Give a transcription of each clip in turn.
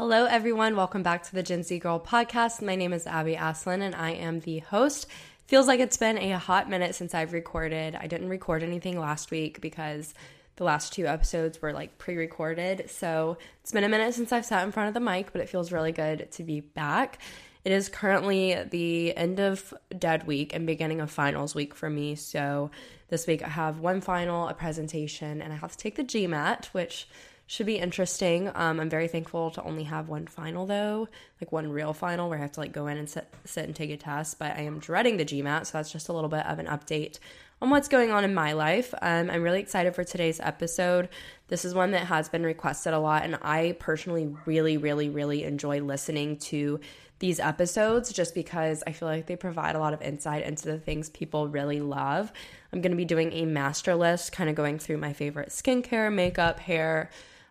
Hello, everyone. Welcome back to the Gen Z Girl podcast. My name is Abby Aslin, and I am the host. Feels like it's been a hot minute since I've recorded. I didn't record anything last week because the last two episodes were like pre recorded. So it's been a minute since I've sat in front of the mic, but it feels really good to be back. It is currently the end of dead week and beginning of finals week for me. So this week I have one final, a presentation, and I have to take the GMAT, which should be interesting. Um, I'm very thankful to only have one final though, like one real final where I have to like go in and sit, sit and take a test. But I am dreading the GMAT, so that's just a little bit of an update on what's going on in my life. Um, I'm really excited for today's episode. This is one that has been requested a lot, and I personally really, really, really enjoy listening to these episodes just because I feel like they provide a lot of insight into the things people really love. I'm going to be doing a master list, kind of going through my favorite skincare, makeup, hair,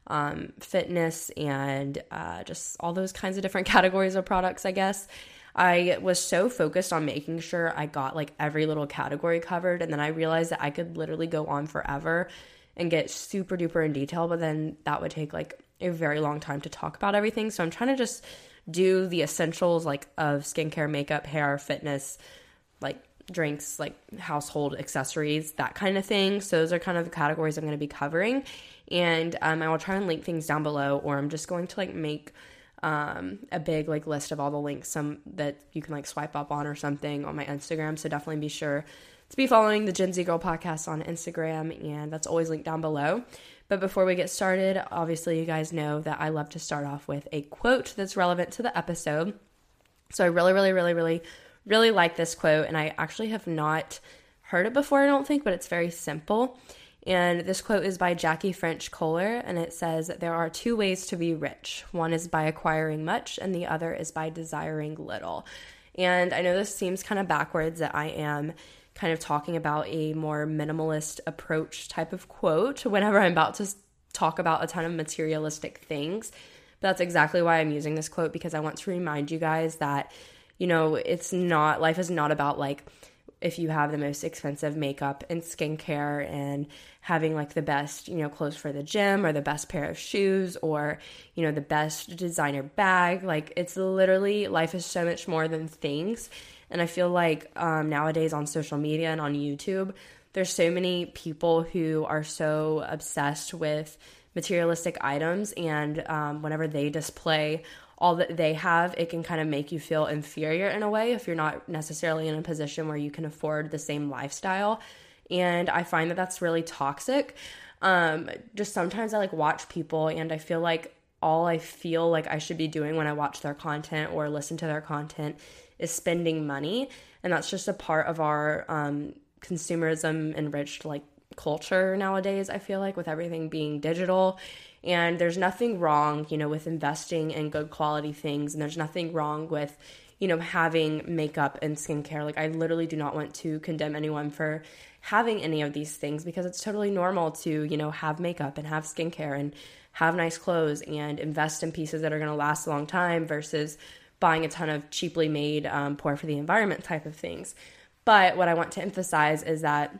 um, fitness, and uh, just all those kinds of different categories of products, I guess. I was so focused on making sure I got like every little category covered, and then I realized that I could literally go on forever and get super duper in detail, but then that would take like a very long time to talk about everything. So I'm trying to just do the essentials like of skincare, makeup, hair, fitness, like drinks, like household accessories, that kind of thing. So those are kind of the categories I'm going to be covering and um, I will try and link things down below, or I'm just going to like make um, a big like list of all the links some that you can like swipe up on or something on my Instagram. So definitely be sure to be following the Gen Z Girl podcast on Instagram, and that's always linked down below. But before we get started, obviously you guys know that I love to start off with a quote that's relevant to the episode. So I really, really, really, really, really like this quote, and I actually have not heard it before, I don't think, but it's very simple. And this quote is by Jackie French Koller, and it says there are two ways to be rich one is by acquiring much, and the other is by desiring little. And I know this seems kind of backwards that I am kind of talking about a more minimalist approach type of quote whenever I'm about to talk about a ton of materialistic things. But that's exactly why I'm using this quote because I want to remind you guys that, you know, it's not, life is not about like, if you have the most expensive makeup and skincare and having like the best, you know, clothes for the gym or the best pair of shoes or, you know, the best designer bag. Like it's literally life is so much more than things. And I feel like um, nowadays on social media and on YouTube, there's so many people who are so obsessed with materialistic items and um, whenever they display all that they have, it can kind of make you feel inferior in a way if you're not necessarily in a position where you can afford the same lifestyle. And I find that that's really toxic. Um, just sometimes I like watch people and I feel like all I feel like I should be doing when I watch their content or listen to their content is spending money. And that's just a part of our um, consumerism enriched like culture nowadays, I feel like, with everything being digital and there's nothing wrong, you know, with investing in good quality things. And there's nothing wrong with, you know, having makeup and skincare. Like, I literally do not want to condemn anyone for having any of these things because it's totally normal to, you know, have makeup and have skincare and have nice clothes and invest in pieces that are going to last a long time versus buying a ton of cheaply made, um, poor for the environment type of things. But what I want to emphasize is that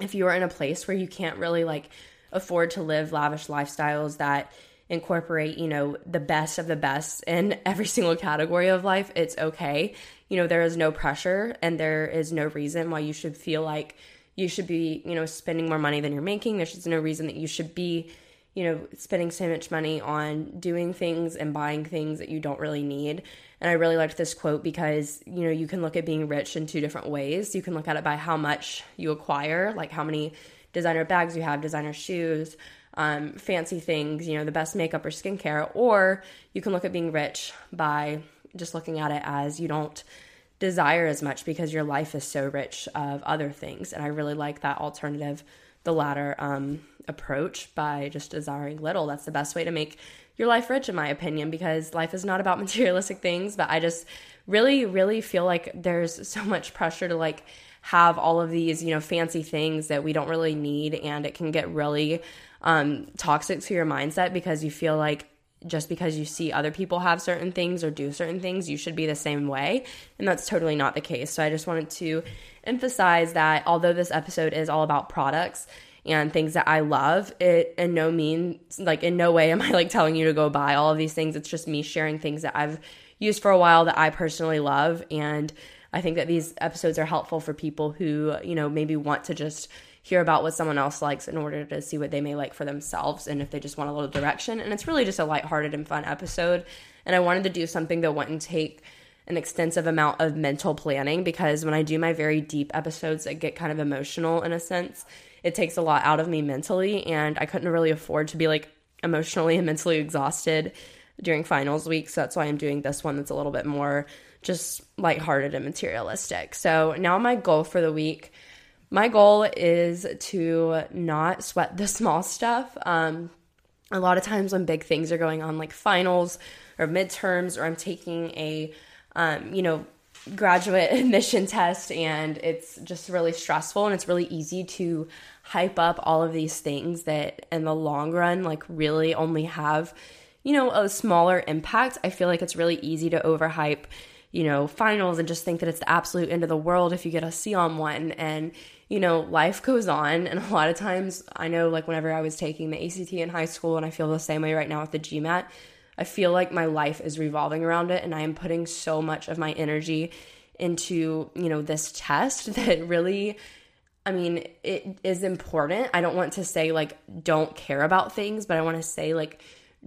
if you are in a place where you can't really like afford to live lavish lifestyles that incorporate, you know, the best of the best in every single category of life, it's okay. You know, there is no pressure and there is no reason why you should feel like you should be, you know, spending more money than you're making. There's no reason that you should be, you know, spending so much money on doing things and buying things that you don't really need. And I really liked this quote because, you know, you can look at being rich in two different ways. You can look at it by how much you acquire, like how many designer bags you have, designer shoes, um, fancy things, you know, the best makeup or skincare, or you can look at being rich by just looking at it as you don't desire as much because your life is so rich of other things. And I really like that alternative, the latter um, approach by just desiring little. That's the best way to make your life rich, in my opinion, because life is not about materialistic things. But I just really, really feel like there's so much pressure to like have all of these, you know, fancy things that we don't really need. And it can get really um, toxic to your mindset because you feel like just because you see other people have certain things or do certain things, you should be the same way. And that's totally not the case. So I just wanted to emphasize that although this episode is all about products, and things that I love. It in no means like in no way am I like telling you to go buy all of these things. It's just me sharing things that I've used for a while that I personally love and I think that these episodes are helpful for people who, you know, maybe want to just hear about what someone else likes in order to see what they may like for themselves and if they just want a little direction. And it's really just a lighthearted and fun episode. And I wanted to do something that wouldn't take an extensive amount of mental planning because when I do my very deep episodes that get kind of emotional in a sense, it takes a lot out of me mentally. And I couldn't really afford to be like emotionally and mentally exhausted during finals week. So that's why I'm doing this one that's a little bit more just lighthearted and materialistic. So now my goal for the week my goal is to not sweat the small stuff. Um, a lot of times when big things are going on, like finals or midterms, or I'm taking a, um, you know, graduate admission test and it's just really stressful and it's really easy to hype up all of these things that in the long run like really only have you know a smaller impact i feel like it's really easy to overhype you know finals and just think that it's the absolute end of the world if you get a c on one and you know, life goes on. And a lot of times, I know, like, whenever I was taking the ACT in high school, and I feel the same way right now with the GMAT, I feel like my life is revolving around it. And I am putting so much of my energy into, you know, this test that really. I mean, it is important. I don't want to say like don't care about things, but I want to say like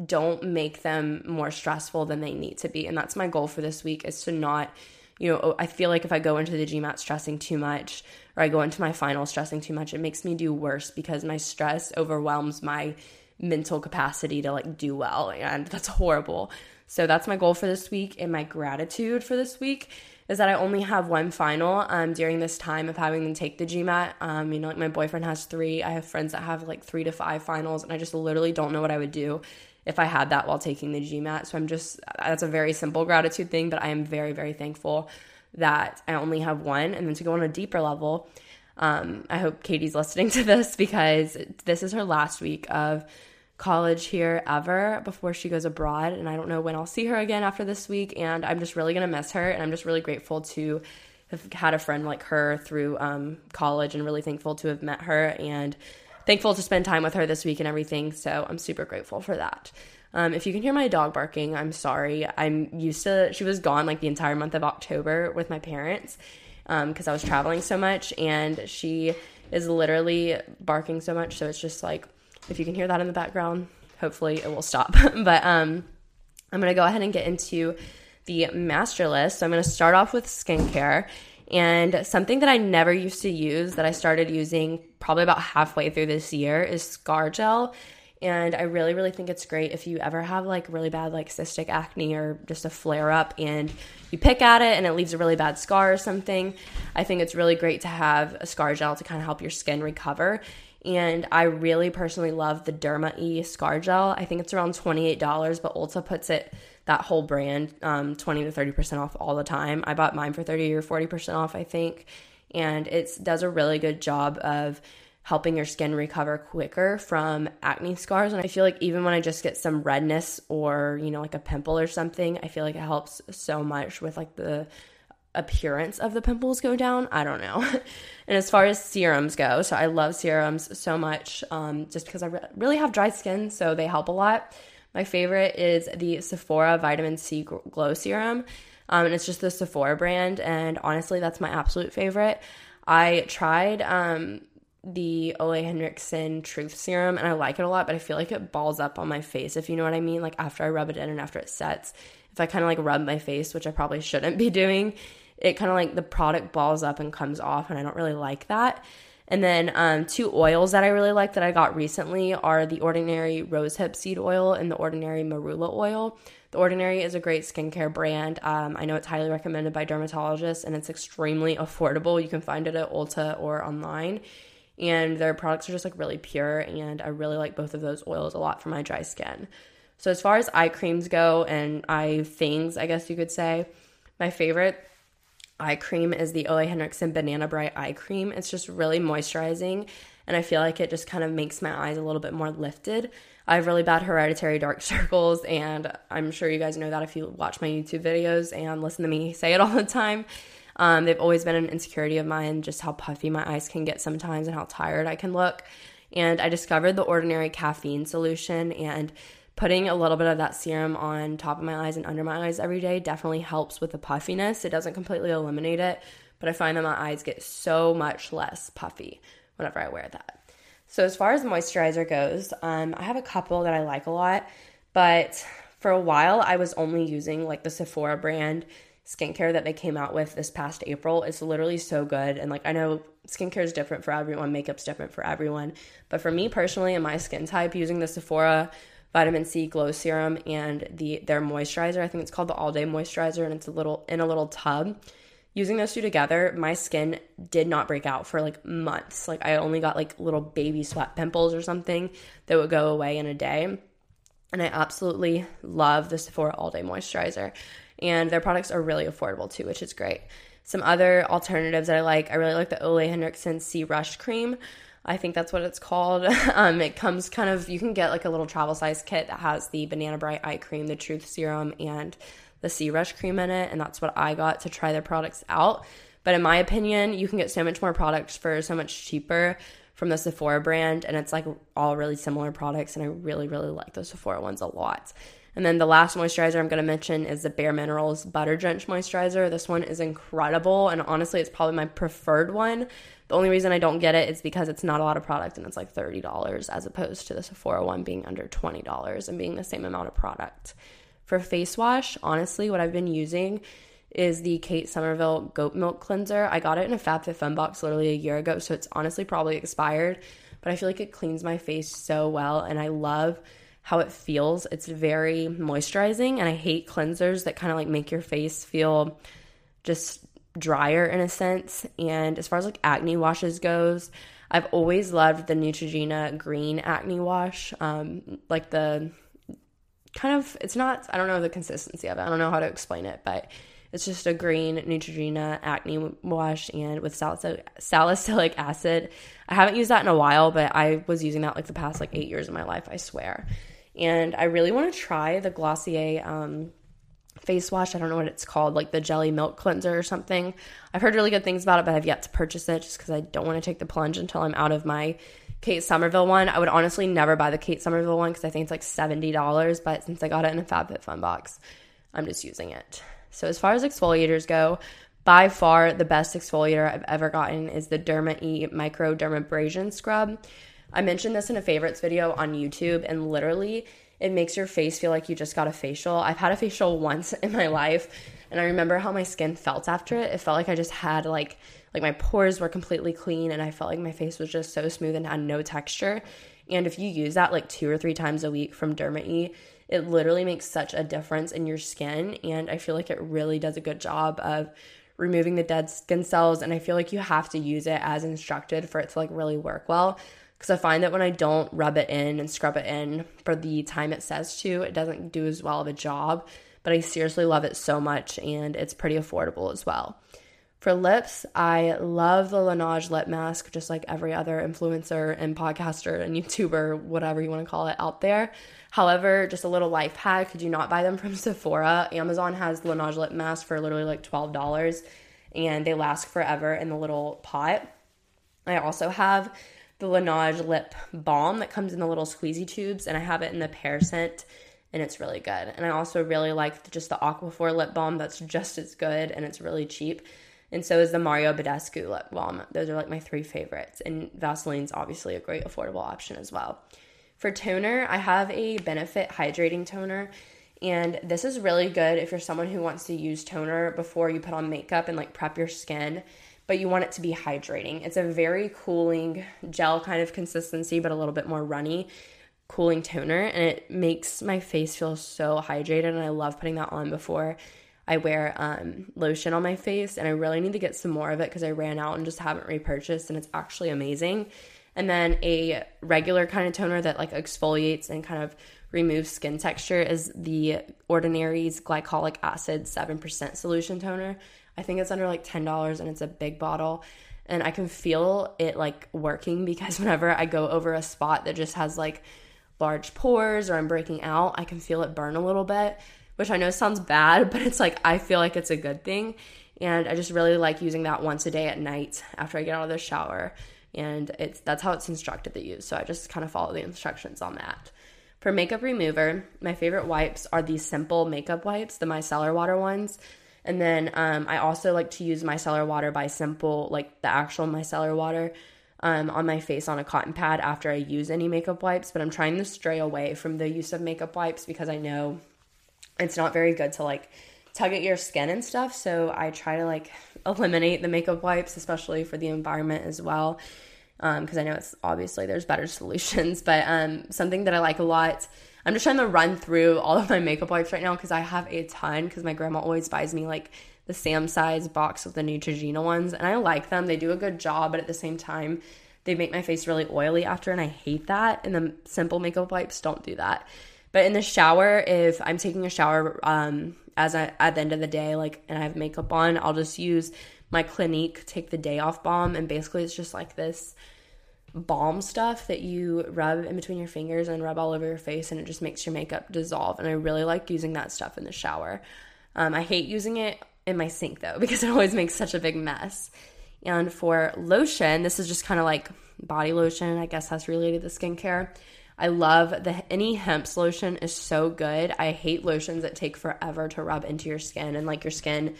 don't make them more stressful than they need to be. And that's my goal for this week is to not you know, I feel like if I go into the GMAT stressing too much or I go into my final stressing too much, it makes me do worse because my stress overwhelms my mental capacity to like do well. And that's horrible. So that's my goal for this week. And my gratitude for this week is that I only have one final um, during this time of having to take the GMAT. Um, you know, like my boyfriend has three. I have friends that have like three to five finals, and I just literally don't know what I would do if I had that while taking the GMAT. So I'm just, that's a very simple gratitude thing, but I am very, very thankful that I only have one. And then to go on a deeper level, um, I hope Katie's listening to this because this is her last week of college here ever before she goes abroad. And I don't know when I'll see her again after this week. And I'm just really going to miss her. And I'm just really grateful to have had a friend like her through um, college and really thankful to have met her. And thankful to spend time with her this week and everything. So I'm super grateful for that. Um, if you can hear my dog barking, I'm sorry. I'm used to, she was gone like the entire month of October with my parents because um, I was traveling so much. And she is literally barking so much. So it's just like, if you can hear that in the background, hopefully it will stop. but um, I'm going to go ahead and get into the master list. So I'm going to start off with skincare. And something that I never used to use that I started using probably about halfway through this year is Scar Gel. And I really, really think it's great if you ever have like really bad like cystic acne or just a flare up and you pick at it and it leaves a really bad scar or something. I think it's really great to have a scar gel to kind of help your skin recover. And I really personally love the Derma E Scar Gel. I think it's around $28, but Ulta puts it that whole brand um, 20 to 30% off all the time. I bought mine for 30 or 40% off, I think. And it does a really good job of helping your skin recover quicker from acne scars. And I feel like even when I just get some redness or, you know, like a pimple or something, I feel like it helps so much with like the appearance of the pimples go down. I don't know. and as far as serums go, so I love serums so much um, just because I re- really have dry skin, so they help a lot. My favorite is the Sephora Vitamin C Glow Serum. Um, and it's just the Sephora brand. And honestly, that's my absolute favorite. I tried um, the Ole Henriksen Truth Serum and I like it a lot, but I feel like it balls up on my face, if you know what I mean. Like after I rub it in and after it sets, if I kind of like rub my face, which I probably shouldn't be doing, it kind of like the product balls up and comes off, and I don't really like that. And then um, two oils that I really like that I got recently are the Ordinary Rosehip Seed Oil and the Ordinary Marula Oil. The Ordinary is a great skincare brand. Um, I know it's highly recommended by dermatologists and it's extremely affordable. You can find it at Ulta or online. And their products are just like really pure, and I really like both of those oils a lot for my dry skin. So, as far as eye creams go and eye things, I guess you could say, my favorite eye cream is the Ole Henriksen Banana Bright Eye Cream. It's just really moisturizing, and I feel like it just kind of makes my eyes a little bit more lifted. I have really bad hereditary dark circles, and I'm sure you guys know that if you watch my YouTube videos and listen to me say it all the time. Um, they've always been an insecurity of mine, just how puffy my eyes can get sometimes and how tired I can look. And I discovered the ordinary caffeine solution, and putting a little bit of that serum on top of my eyes and under my eyes every day definitely helps with the puffiness. It doesn't completely eliminate it, but I find that my eyes get so much less puffy whenever I wear that. So, as far as moisturizer goes, um, I have a couple that I like a lot, but for a while I was only using like the Sephora brand skincare that they came out with this past April. It's literally so good. And like, I know skincare is different for everyone, makeup's different for everyone. But for me personally and my skin type, using the Sephora vitamin C glow serum and the their moisturizer, I think it's called the all day moisturizer, and it's a little in a little tub. Using those two together, my skin did not break out for like months. Like I only got like little baby sweat pimples or something that would go away in a day. And I absolutely love the Sephora all day moisturizer and their products are really affordable too, which is great. Some other alternatives that I like, I really like the Ole Henriksen C Rush Cream. I think that's what it's called. um, it comes kind of, you can get like a little travel size kit that has the Banana Bright Eye Cream, the Truth Serum, and the C Rush Cream in it. And that's what I got to try their products out. But in my opinion, you can get so much more products for so much cheaper from the Sephora brand. And it's like all really similar products. And I really, really like the Sephora ones a lot. And then the last moisturizer I'm going to mention is the Bare Minerals Butter Drench Moisturizer. This one is incredible, and honestly, it's probably my preferred one. The only reason I don't get it is because it's not a lot of product and it's like $30 as opposed to the Sephora oh one being under $20 and being the same amount of product. For face wash, honestly, what I've been using is the Kate Somerville Goat Milk Cleanser. I got it in a FabFitFun box literally a year ago, so it's honestly probably expired, but I feel like it cleans my face so well, and I love how it feels. It's very moisturizing, and I hate cleansers that kind of like make your face feel just drier in a sense. And as far as like acne washes goes, I've always loved the Neutrogena green acne wash. Um, like the kind of, it's not, I don't know the consistency of it. I don't know how to explain it, but it's just a green Neutrogena acne wash and with salicylic acid. I haven't used that in a while, but I was using that like the past like eight years of my life, I swear. And I really want to try the Glossier um, face wash. I don't know what it's called, like the jelly milk cleanser or something. I've heard really good things about it, but I've yet to purchase it just because I don't want to take the plunge until I'm out of my Kate Somerville one. I would honestly never buy the Kate Somerville one because I think it's like $70, but since I got it in a FabFitFun box, I'm just using it. So, as far as exfoliators go, by far the best exfoliator I've ever gotten is the Derma E Micro Dermabrasion Scrub. I mentioned this in a favorites video on YouTube, and literally, it makes your face feel like you just got a facial. I've had a facial once in my life, and I remember how my skin felt after it. It felt like I just had like like my pores were completely clean, and I felt like my face was just so smooth and had no texture. And if you use that like two or three times a week from Derma it literally makes such a difference in your skin. And I feel like it really does a good job of removing the dead skin cells. And I feel like you have to use it as instructed for it to like really work well because I find that when I don't rub it in and scrub it in for the time it says to, it doesn't do as well of a job. But I seriously love it so much and it's pretty affordable as well. For lips, I love the Laneige lip mask, just like every other influencer and podcaster and YouTuber, whatever you want to call it, out there. However, just a little life hack do not buy them from Sephora. Amazon has Laneige lip mask for literally like $12 and they last forever in the little pot. I also have the Laneige lip balm that comes in the little squeezy tubes, and I have it in the pear scent, and it's really good. And I also really like just the Aquaphor lip balm that's just as good, and it's really cheap. And so is the Mario Badescu lip balm. Those are like my three favorites. And Vaseline's obviously a great affordable option as well. For toner, I have a Benefit hydrating toner. And this is really good if you're someone who wants to use toner before you put on makeup and like prep your skin but you want it to be hydrating. It's a very cooling gel kind of consistency, but a little bit more runny cooling toner and it makes my face feel so hydrated and I love putting that on before I wear um, lotion on my face and I really need to get some more of it because I ran out and just haven't repurchased and it's actually amazing. And then a regular kind of toner that like exfoliates and kind of removes skin texture is the Ordinary's glycolic acid 7% solution toner. I think it's under like $10 and it's a big bottle. And I can feel it like working because whenever I go over a spot that just has like large pores or I'm breaking out, I can feel it burn a little bit, which I know sounds bad, but it's like I feel like it's a good thing. And I just really like using that once a day at night after I get out of the shower and it's that's how it's instructed to use. So I just kind of follow the instructions on that. For makeup remover, my favorite wipes are these simple makeup wipes, the micellar water ones. And then um, I also like to use micellar water by Simple, like the actual micellar water, um, on my face on a cotton pad after I use any makeup wipes. But I'm trying to stray away from the use of makeup wipes because I know it's not very good to like tug at your skin and stuff. So I try to like eliminate the makeup wipes, especially for the environment as well. Because um, I know it's obviously there's better solutions, but um, something that I like a lot. I'm just trying to run through all of my makeup wipes right now because I have a ton. Because my grandma always buys me like the Sam size box of the Neutrogena ones, and I like them. They do a good job, but at the same time, they make my face really oily after, and I hate that. And the simple makeup wipes don't do that. But in the shower, if I'm taking a shower, um, as I, at the end of the day, like, and I have makeup on, I'll just use my Clinique Take the Day Off balm. And basically, it's just like this balm stuff that you rub in between your fingers and rub all over your face, and it just makes your makeup dissolve. And I really like using that stuff in the shower. Um, I hate using it in my sink though, because it always makes such a big mess. And for lotion, this is just kind of like body lotion, I guess that's related to skincare. I love the any hemp lotion is so good. I hate lotions that take forever to rub into your skin and like your skin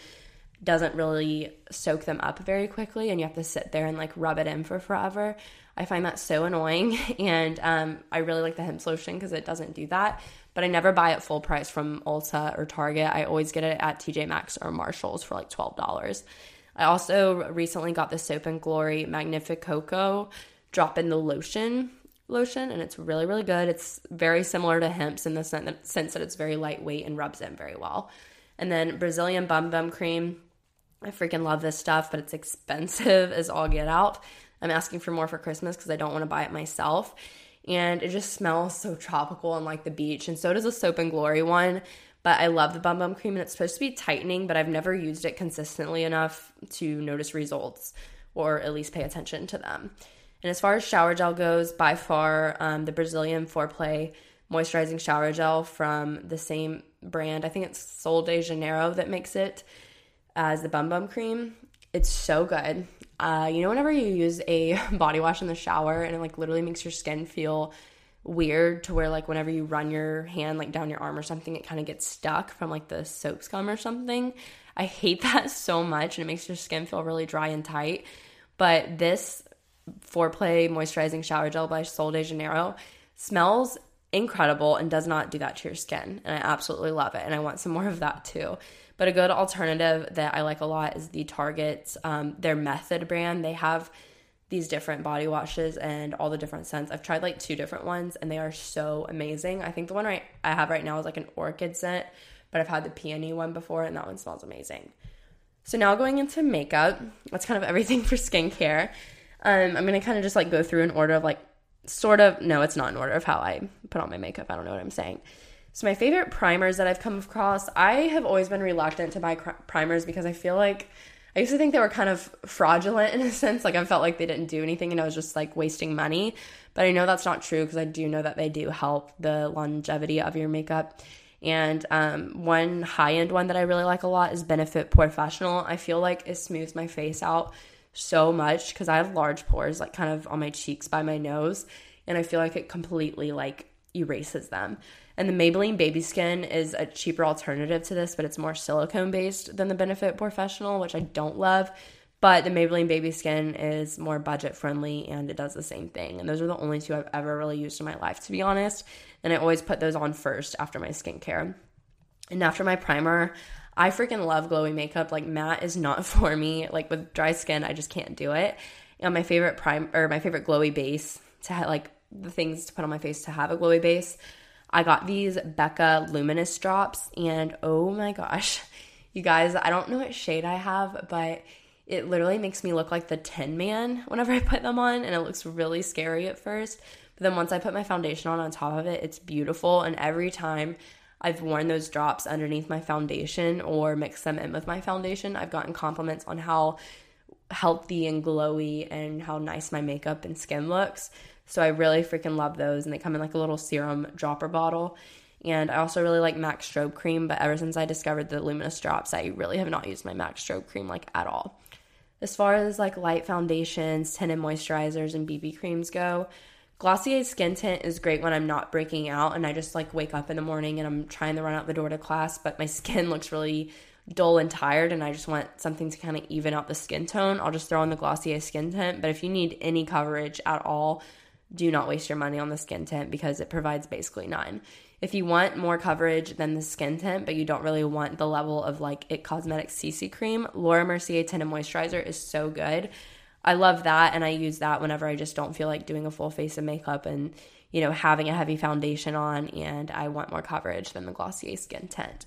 doesn't really soak them up very quickly and you have to sit there and like rub it in for forever. I find that so annoying and um, I really like the hemp lotion because it doesn't do that. But I never buy it full price from Ulta or Target. I always get it at TJ Maxx or Marshalls for like $12. I also recently got the Soap and Glory Magnificoco drop in the lotion lotion and it's really really good it's very similar to Hempz in the sense that it's very lightweight and rubs in very well and then brazilian bum bum cream i freaking love this stuff but it's expensive as all get out. I'm asking for more for christmas because i don't want to buy it myself. And it just smells so tropical and like the beach and so does the soap and glory one but i love the bum bum cream and it's supposed to be tightening but i've never used it consistently enough to notice results or at least pay attention to them. And as far as shower gel goes, by far um, the Brazilian Foreplay moisturizing shower gel from the same brand. I think it's Sol de Janeiro that makes it as the Bum Bum Cream. It's so good. Uh, you know, whenever you use a body wash in the shower and it like literally makes your skin feel weird to where like whenever you run your hand like down your arm or something, it kind of gets stuck from like the soap scum or something. I hate that so much and it makes your skin feel really dry and tight. But this Foreplay Moisturizing Shower Gel by Sol de Janeiro smells incredible and does not do that to your skin. And I absolutely love it. And I want some more of that too. But a good alternative that I like a lot is the Target, um, their Method brand. They have these different body washes and all the different scents. I've tried like two different ones and they are so amazing. I think the one right I have right now is like an orchid scent, but I've had the peony one before and that one smells amazing. So now going into makeup, that's kind of everything for skincare. Um, I'm gonna kind of just like go through an order of like sort of no, it's not in order of how I put on my makeup. I don't know what I'm saying. So my favorite primers that I've come across, I have always been reluctant to buy primers because I feel like I used to think they were kind of fraudulent in a sense. Like I felt like they didn't do anything and I was just like wasting money. But I know that's not true because I do know that they do help the longevity of your makeup. And um, one high end one that I really like a lot is Benefit POREfessional. I feel like it smooths my face out so much because I have large pores, like kind of on my cheeks by my nose, and I feel like it completely like erases them. And the Maybelline Baby Skin is a cheaper alternative to this, but it's more silicone based than the Benefit POREfessional, which I don't love. But the Maybelline Baby Skin is more budget friendly and it does the same thing. And those are the only two I've ever really used in my life, to be honest. And I always put those on first after my skincare. And after my primer, I freaking love glowy makeup. Like matte is not for me. Like with dry skin, I just can't do it. And my favorite prime or my favorite glowy base to have like the things to put on my face to have a glowy base. I got these Becca Luminous drops and oh my gosh. You guys, I don't know what shade I have, but it literally makes me look like the Tin Man whenever I put them on, and it looks really scary at first. But then once I put my foundation on on top of it, it's beautiful. And every time I've worn those drops underneath my foundation or mixed them in with my foundation, I've gotten compliments on how healthy and glowy and how nice my makeup and skin looks. So I really freaking love those. And they come in like a little serum dropper bottle. And I also really like MAC strobe cream, but ever since I discovered the luminous drops, I really have not used my MAC strobe cream like at all. As far as like light foundations, tinted moisturizers, and BB creams go, Glossier Skin Tint is great when I'm not breaking out and I just like wake up in the morning and I'm trying to run out the door to class, but my skin looks really dull and tired and I just want something to kind of even out the skin tone. I'll just throw on the Glossier Skin Tint. But if you need any coverage at all, do not waste your money on the skin tint because it provides basically none. If you want more coverage than the skin tint, but you don't really want the level of like It Cosmetics CC cream, Laura Mercier Tinted Moisturizer is so good. I love that and I use that whenever I just don't feel like doing a full face of makeup and you know having a heavy foundation on and I want more coverage than the Glossier Skin Tint.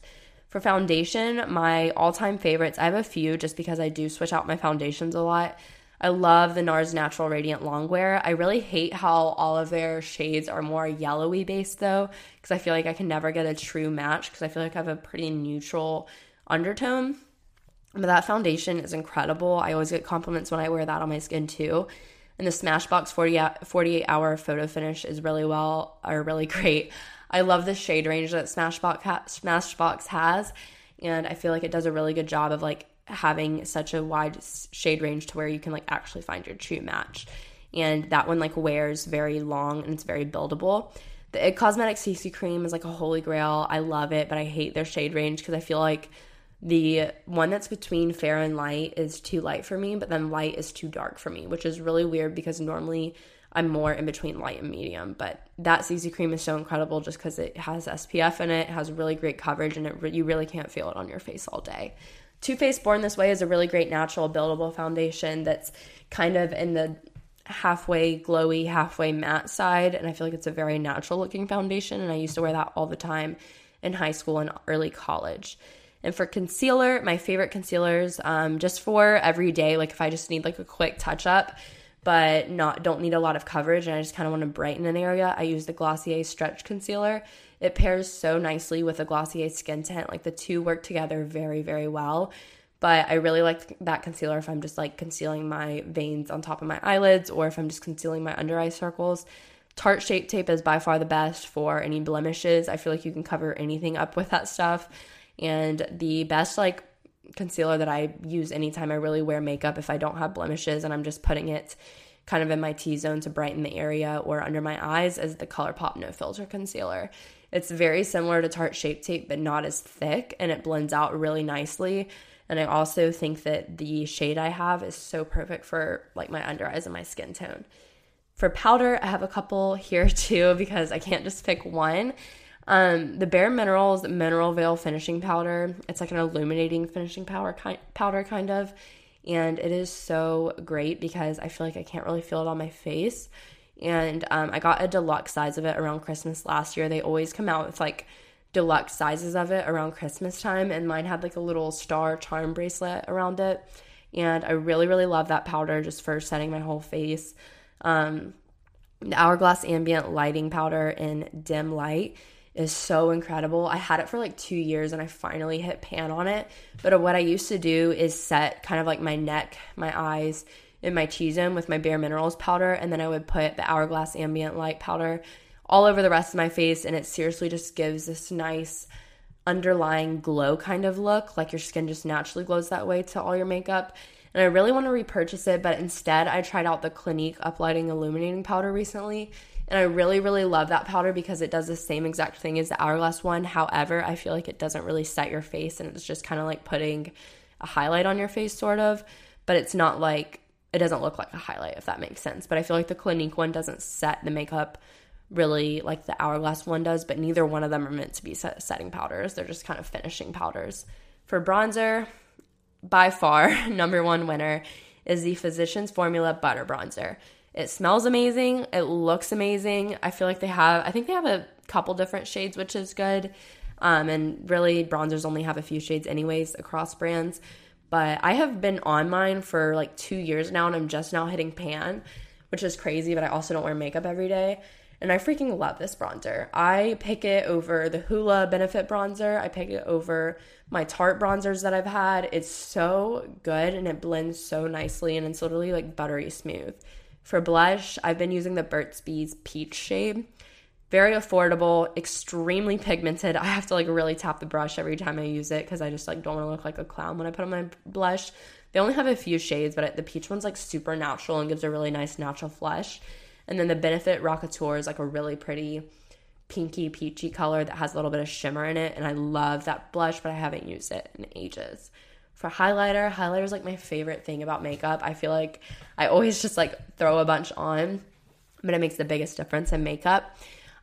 For foundation, my all-time favorites, I have a few just because I do switch out my foundations a lot. I love the NARS Natural Radiant Longwear. I really hate how all of their shades are more yellowy based though, because I feel like I can never get a true match because I feel like I have a pretty neutral undertone. But that foundation is incredible. I always get compliments when I wear that on my skin too. And the Smashbox 40, 48 hour photo finish is really well, or really great. I love the shade range that Smashbox, ha- Smashbox has. And I feel like it does a really good job of like having such a wide shade range to where you can like actually find your true match. And that one like wears very long and it's very buildable. The uh, It Cosmetics CC cream is like a holy grail. I love it, but I hate their shade range because I feel like the one that's between fair and light is too light for me, but then light is too dark for me, which is really weird because normally I'm more in between light and medium. But that CC cream is so incredible just because it has SPF in it, it has really great coverage, and it you really can't feel it on your face all day. Too Faced Born This Way is a really great natural buildable foundation that's kind of in the halfway glowy, halfway matte side. And I feel like it's a very natural looking foundation. And I used to wear that all the time in high school and early college. And for concealer, my favorite concealers, um, just for every day, like if I just need like a quick touch up, but not don't need a lot of coverage and I just kind of want to brighten an area, I use the Glossier Stretch Concealer. It pairs so nicely with a Glossier Skin Tint. Like the two work together very, very well. But I really like that concealer if I'm just like concealing my veins on top of my eyelids or if I'm just concealing my under eye circles. Tarte Shape Tape is by far the best for any blemishes. I feel like you can cover anything up with that stuff. And the best like concealer that I use anytime I really wear makeup if I don't have blemishes and I'm just putting it kind of in my T zone to brighten the area or under my eyes is the ColourPop No Filter Concealer. It's very similar to Tarte Shape Tape, but not as thick, and it blends out really nicely. And I also think that the shade I have is so perfect for like my under eyes and my skin tone. For powder, I have a couple here too because I can't just pick one. Um, the Bare Minerals Mineral Veil Finishing Powder. It's like an illuminating finishing powder, powder kind of, and it is so great because I feel like I can't really feel it on my face. And um, I got a deluxe size of it around Christmas last year. They always come out with like deluxe sizes of it around Christmas time, and mine had like a little star charm bracelet around it. And I really, really love that powder just for setting my whole face. Um, the Hourglass Ambient Lighting Powder in Dim Light is so incredible. I had it for like two years and I finally hit pan on it. But what I used to do is set kind of like my neck, my eyes, in my T zone with my Bare Minerals powder. And then I would put the Hourglass Ambient Light powder all over the rest of my face. And it seriously just gives this nice underlying glow kind of look. Like your skin just naturally glows that way to all your makeup. And I really want to repurchase it, but instead I tried out the Clinique Uplighting Illuminating Powder recently and I really, really love that powder because it does the same exact thing as the Hourglass one. However, I feel like it doesn't really set your face and it's just kind of like putting a highlight on your face, sort of. But it's not like, it doesn't look like a highlight, if that makes sense. But I feel like the Clinique one doesn't set the makeup really like the Hourglass one does, but neither one of them are meant to be set- setting powders. They're just kind of finishing powders. For bronzer, by far, number one winner is the Physicians Formula Butter Bronzer. It smells amazing. It looks amazing. I feel like they have, I think they have a couple different shades, which is good. Um, and really, bronzers only have a few shades, anyways, across brands. But I have been on mine for like two years now and I'm just now hitting pan, which is crazy, but I also don't wear makeup every day. And I freaking love this bronzer. I pick it over the Hoola Benefit bronzer. I pick it over my Tarte bronzers that I've had. It's so good and it blends so nicely and it's literally like buttery smooth. For blush, I've been using the Burt's Bees Peach shade. Very affordable, extremely pigmented. I have to like really tap the brush every time I use it because I just like don't want to look like a clown when I put on my blush. They only have a few shades, but the peach one's like super natural and gives a really nice natural flush. And then the Benefit Rockateur is like a really pretty pinky peachy color that has a little bit of shimmer in it. And I love that blush, but I haven't used it in ages. For highlighter, highlighter is like my favorite thing about makeup. I feel like I always just like throw a bunch on, but it makes the biggest difference in makeup.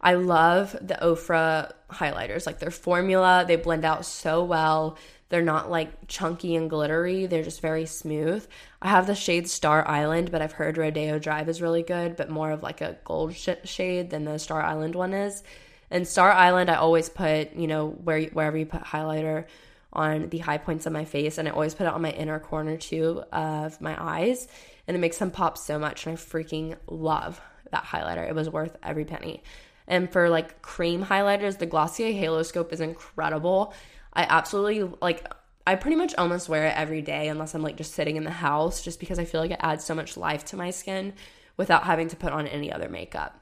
I love the Ofra highlighters. Like their formula, they blend out so well. They're not like chunky and glittery, they're just very smooth. I have the shade Star Island, but I've heard Rodeo Drive is really good, but more of like a gold sh- shade than the Star Island one is. And Star Island, I always put, you know, where wherever you put highlighter on the high points of my face, and I always put it on my inner corner too of my eyes, and it makes them pop so much. And I freaking love that highlighter. It was worth every penny. And for like cream highlighters, the Glossier Halo Scope is incredible. I absolutely like I pretty much almost wear it every day unless I'm like just sitting in the house just because I feel like it adds so much life to my skin without having to put on any other makeup.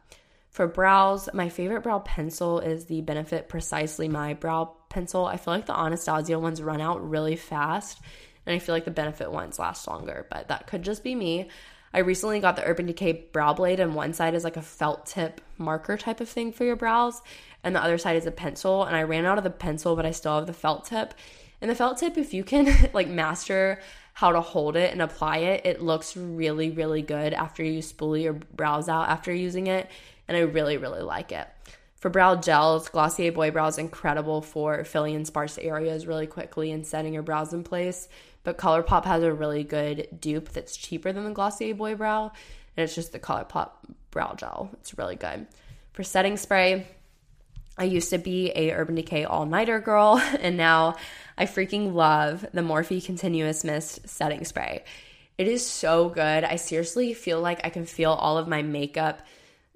For brows, my favorite brow pencil is the Benefit Precisely My Brow Pencil. I feel like the Anastasia ones run out really fast, and I feel like the Benefit ones last longer, but that could just be me. I recently got the Urban Decay Brow Blade, and one side is like a felt tip marker type of thing for your brows, and the other side is a pencil. And I ran out of the pencil, but I still have the felt tip. And the felt tip, if you can like master how to hold it and apply it, it looks really, really good after you spoolie your brows out after using it. And I really, really like it. For brow gels, Glossier Boy Brow is incredible for filling in sparse areas really quickly and setting your brows in place. But ColourPop has a really good dupe that's cheaper than the Glossier Boy Brow, and it's just the ColourPop brow gel. It's really good. For setting spray, I used to be a Urban Decay all nighter girl, and now I freaking love the Morphe Continuous Mist setting spray. It is so good. I seriously feel like I can feel all of my makeup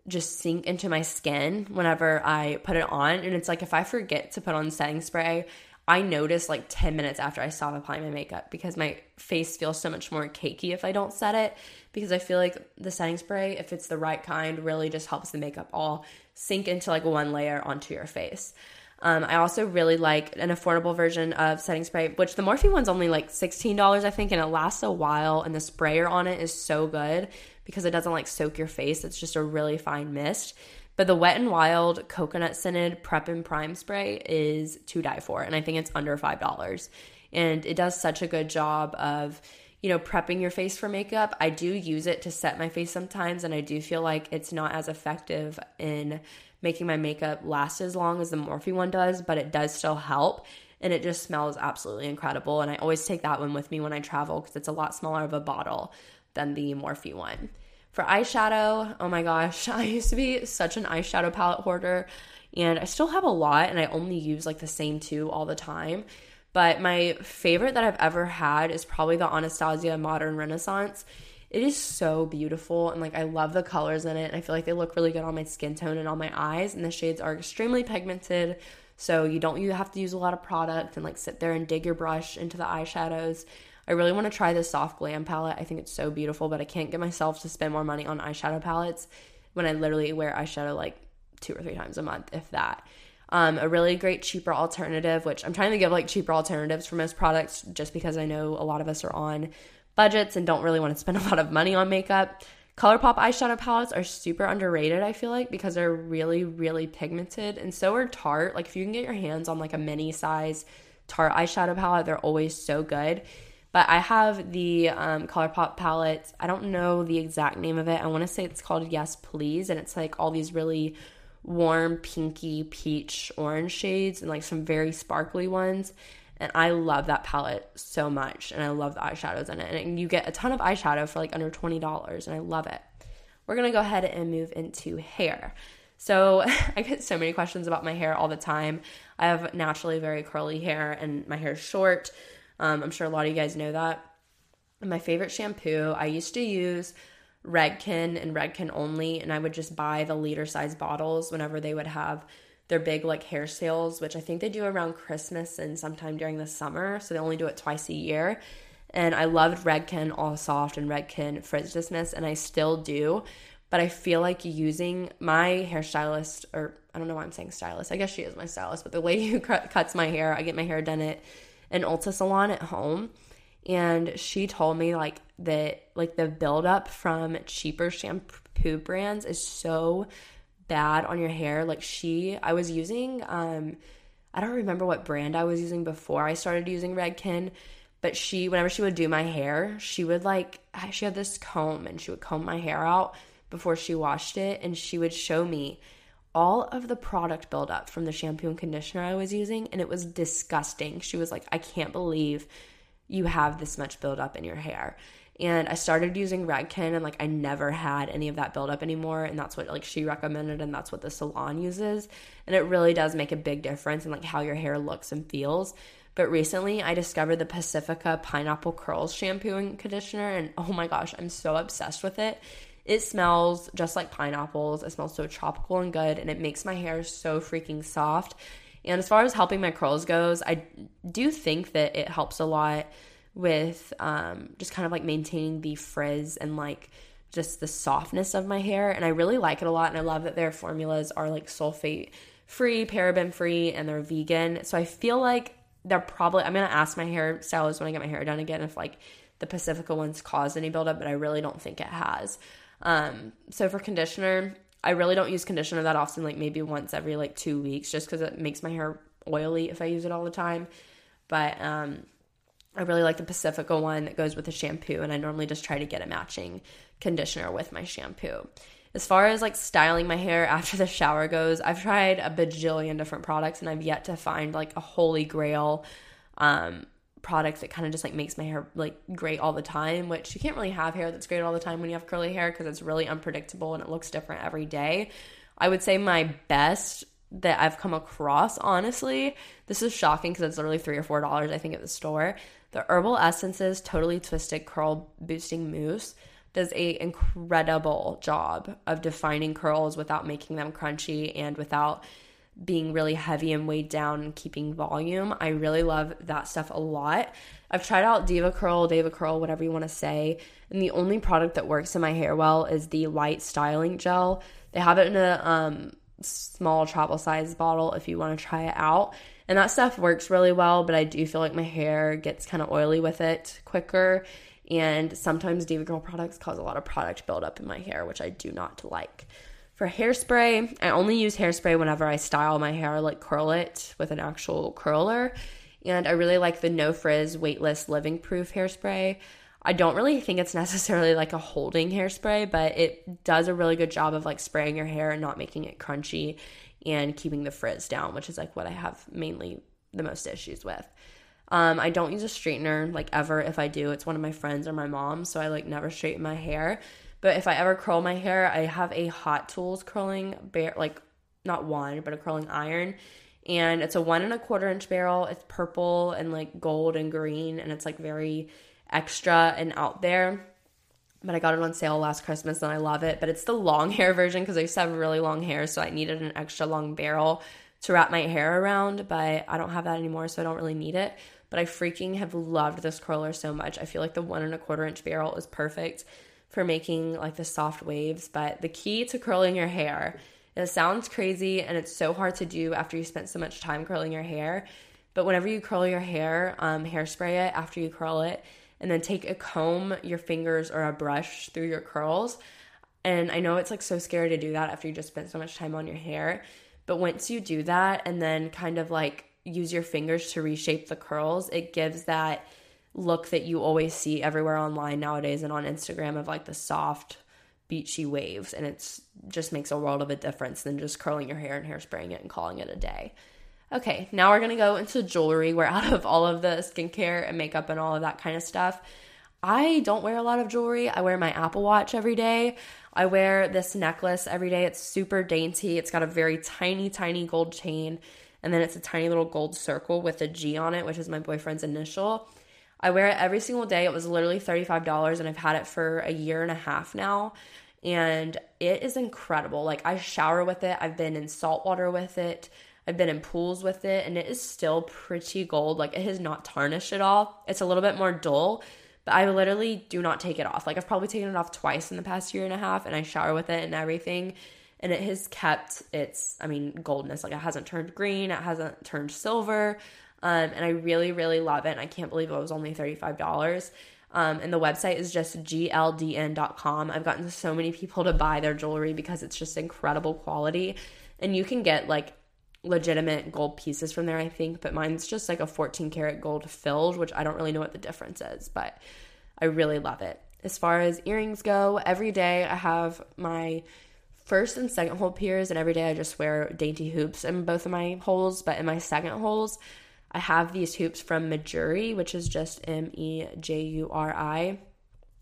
just sink into my skin whenever I put it on. And it's like if I forget to put on setting spray, I notice like 10 minutes after I stop applying my makeup because my face feels so much more cakey if I don't set it. Because I feel like the setting spray, if it's the right kind, really just helps the makeup all sink into like one layer onto your face. Um, I also really like an affordable version of setting spray, which the Morphe one's only like $16, I think, and it lasts a while. And the sprayer on it is so good because it doesn't like soak your face. It's just a really fine mist. But the Wet and Wild coconut scented prep and prime spray is to die for. And I think it's under $5. And it does such a good job of, you know, prepping your face for makeup. I do use it to set my face sometimes. And I do feel like it's not as effective in making my makeup last as long as the Morphe one does, but it does still help. And it just smells absolutely incredible. And I always take that one with me when I travel because it's a lot smaller of a bottle than the Morphe one. For eyeshadow, oh my gosh, I used to be such an eyeshadow palette hoarder and I still have a lot and I only use like the same two all the time. But my favorite that I've ever had is probably the Anastasia Modern Renaissance. It is so beautiful and like I love the colors in it. I feel like they look really good on my skin tone and on my eyes and the shades are extremely pigmented. So you don't you have to use a lot of product and like sit there and dig your brush into the eyeshadows. I really want to try this soft glam palette. I think it's so beautiful, but I can't get myself to spend more money on eyeshadow palettes when I literally wear eyeshadow like two or three times a month, if that. Um, a really great cheaper alternative, which I'm trying to give like cheaper alternatives for most products just because I know a lot of us are on budgets and don't really want to spend a lot of money on makeup. ColourPop eyeshadow palettes are super underrated, I feel like, because they're really, really pigmented. And so are Tarte. Like, if you can get your hands on like a mini size Tarte eyeshadow palette, they're always so good. But I have the um, ColourPop palette. I don't know the exact name of it. I want to say it's called Yes Please, and it's like all these really warm pinky peach orange shades and like some very sparkly ones. And I love that palette so much, and I love the eyeshadows in it. And you get a ton of eyeshadow for like under twenty dollars, and I love it. We're gonna go ahead and move into hair. So I get so many questions about my hair all the time. I have naturally very curly hair, and my hair is short. Um, I'm sure a lot of you guys know that. My favorite shampoo, I used to use Redken and Redken only, and I would just buy the liter size bottles whenever they would have their big like hair sales, which I think they do around Christmas and sometime during the summer. So they only do it twice a year. And I loved Redken All Soft and Redken Frizz Dismiss, and I still do. But I feel like using my hairstylist, or I don't know why I'm saying stylist. I guess she is my stylist, but the lady who cuts my hair, I get my hair done at an Ulta salon at home and she told me like that like the buildup from cheaper shampoo brands is so bad on your hair. Like she i was using um i don't remember what brand i was using before i started using redken but she whenever she would do my hair she would like she had this comb and she would comb my hair out before she washed it and she would show me all of the product buildup from the shampoo and conditioner i was using and it was disgusting she was like i can't believe you have this much buildup in your hair. And I started using Redken and like I never had any of that buildup anymore. And that's what like she recommended and that's what the salon uses. And it really does make a big difference in like how your hair looks and feels. But recently I discovered the Pacifica Pineapple Curls shampoo and conditioner. And oh my gosh, I'm so obsessed with it. It smells just like pineapples. It smells so tropical and good. And it makes my hair so freaking soft. And as far as helping my curls goes, I do think that it helps a lot with um, just kind of like maintaining the frizz and like just the softness of my hair. And I really like it a lot. And I love that their formulas are like sulfate free, paraben free, and they're vegan. So I feel like they're probably, I'm going to ask my hairstylist when I get my hair done again if like the Pacifica ones caused any buildup, but I really don't think it has. Um, so for conditioner, I really don't use conditioner that often, like maybe once every like two weeks, just because it makes my hair oily if I use it all the time. But um, I really like the Pacifica one that goes with the shampoo, and I normally just try to get a matching conditioner with my shampoo. As far as like styling my hair after the shower goes, I've tried a bajillion different products, and I've yet to find like a holy grail um, product that kind of just like makes my hair like great all the time, which you can't really have hair that's great all the time when you have curly hair because it's really unpredictable and it looks different every day. I would say my best that I've come across, honestly, this is shocking because it's literally three or four dollars, I think, at the store. The Herbal Essences Totally Twisted Curl Boosting Mousse does a incredible job of defining curls without making them crunchy and without being really heavy and weighed down and keeping volume. I really love that stuff a lot. I've tried out Diva Curl, Diva Curl, whatever you want to say, and the only product that works in my hair well is the light styling gel. They have it in a um, small travel size bottle if you want to try it out. And that stuff works really well, but I do feel like my hair gets kind of oily with it quicker. And sometimes DevaCurl products cause a lot of product buildup in my hair, which I do not like. For hairspray, I only use hairspray whenever I style my hair, like curl it with an actual curler. And I really like the No Frizz Weightless Living Proof hairspray. I don't really think it's necessarily like a holding hairspray, but it does a really good job of like spraying your hair and not making it crunchy and keeping the frizz down, which is like what I have mainly the most issues with. Um, I don't use a straightener like ever. If I do, it's one of my friends or my mom, so I like never straighten my hair. But if I ever curl my hair, I have a Hot Tools curling bear, like not one, but a curling iron. And it's a one and a quarter inch barrel. It's purple and like gold and green, and it's like very extra and out there. But I got it on sale last Christmas and I love it. But it's the long hair version because I used to have really long hair, so I needed an extra long barrel to wrap my hair around. But I don't have that anymore, so I don't really need it. But I freaking have loved this curler so much. I feel like the one and a quarter inch barrel is perfect for making like the soft waves. But the key to curling your hair, it sounds crazy and it's so hard to do after you spent so much time curling your hair. But whenever you curl your hair, um, hairspray it after you curl it, and then take a comb, your fingers, or a brush through your curls. And I know it's like so scary to do that after you just spent so much time on your hair. But once you do that and then kind of like use your fingers to reshape the curls, it gives that look that you always see everywhere online nowadays and on Instagram of like the soft beachy waves and it's just makes a world of a difference than just curling your hair and hairspraying it and calling it a day. Okay, now we're gonna go into jewelry We're out of all of the skincare and makeup and all of that kind of stuff, I don't wear a lot of jewelry. I wear my Apple Watch every day. I wear this necklace every day. It's super dainty. It's got a very tiny, tiny gold chain, and then it's a tiny little gold circle with a G on it, which is my boyfriend's initial I wear it every single day. It was literally $35 and I've had it for a year and a half now. And it is incredible. Like I shower with it. I've been in salt water with it. I've been in pools with it and it is still pretty gold. Like it has not tarnished at all. It's a little bit more dull, but I literally do not take it off. Like I've probably taken it off twice in the past year and a half and I shower with it and everything. And it has kept its, I mean, goldness. Like it hasn't turned green, it hasn't turned silver. Um, and I really, really love it. And I can't believe it was only $35. Um, and the website is just gldn.com. I've gotten so many people to buy their jewelry because it's just incredible quality. And you can get like legitimate gold pieces from there, I think, but mine's just like a 14 karat gold filled, which I don't really know what the difference is, but I really love it. As far as earrings go, every day I have my first and second hole piers, and every day I just wear dainty hoops in both of my holes, but in my second holes, I have these hoops from Mejuri, which is just M E J U R I,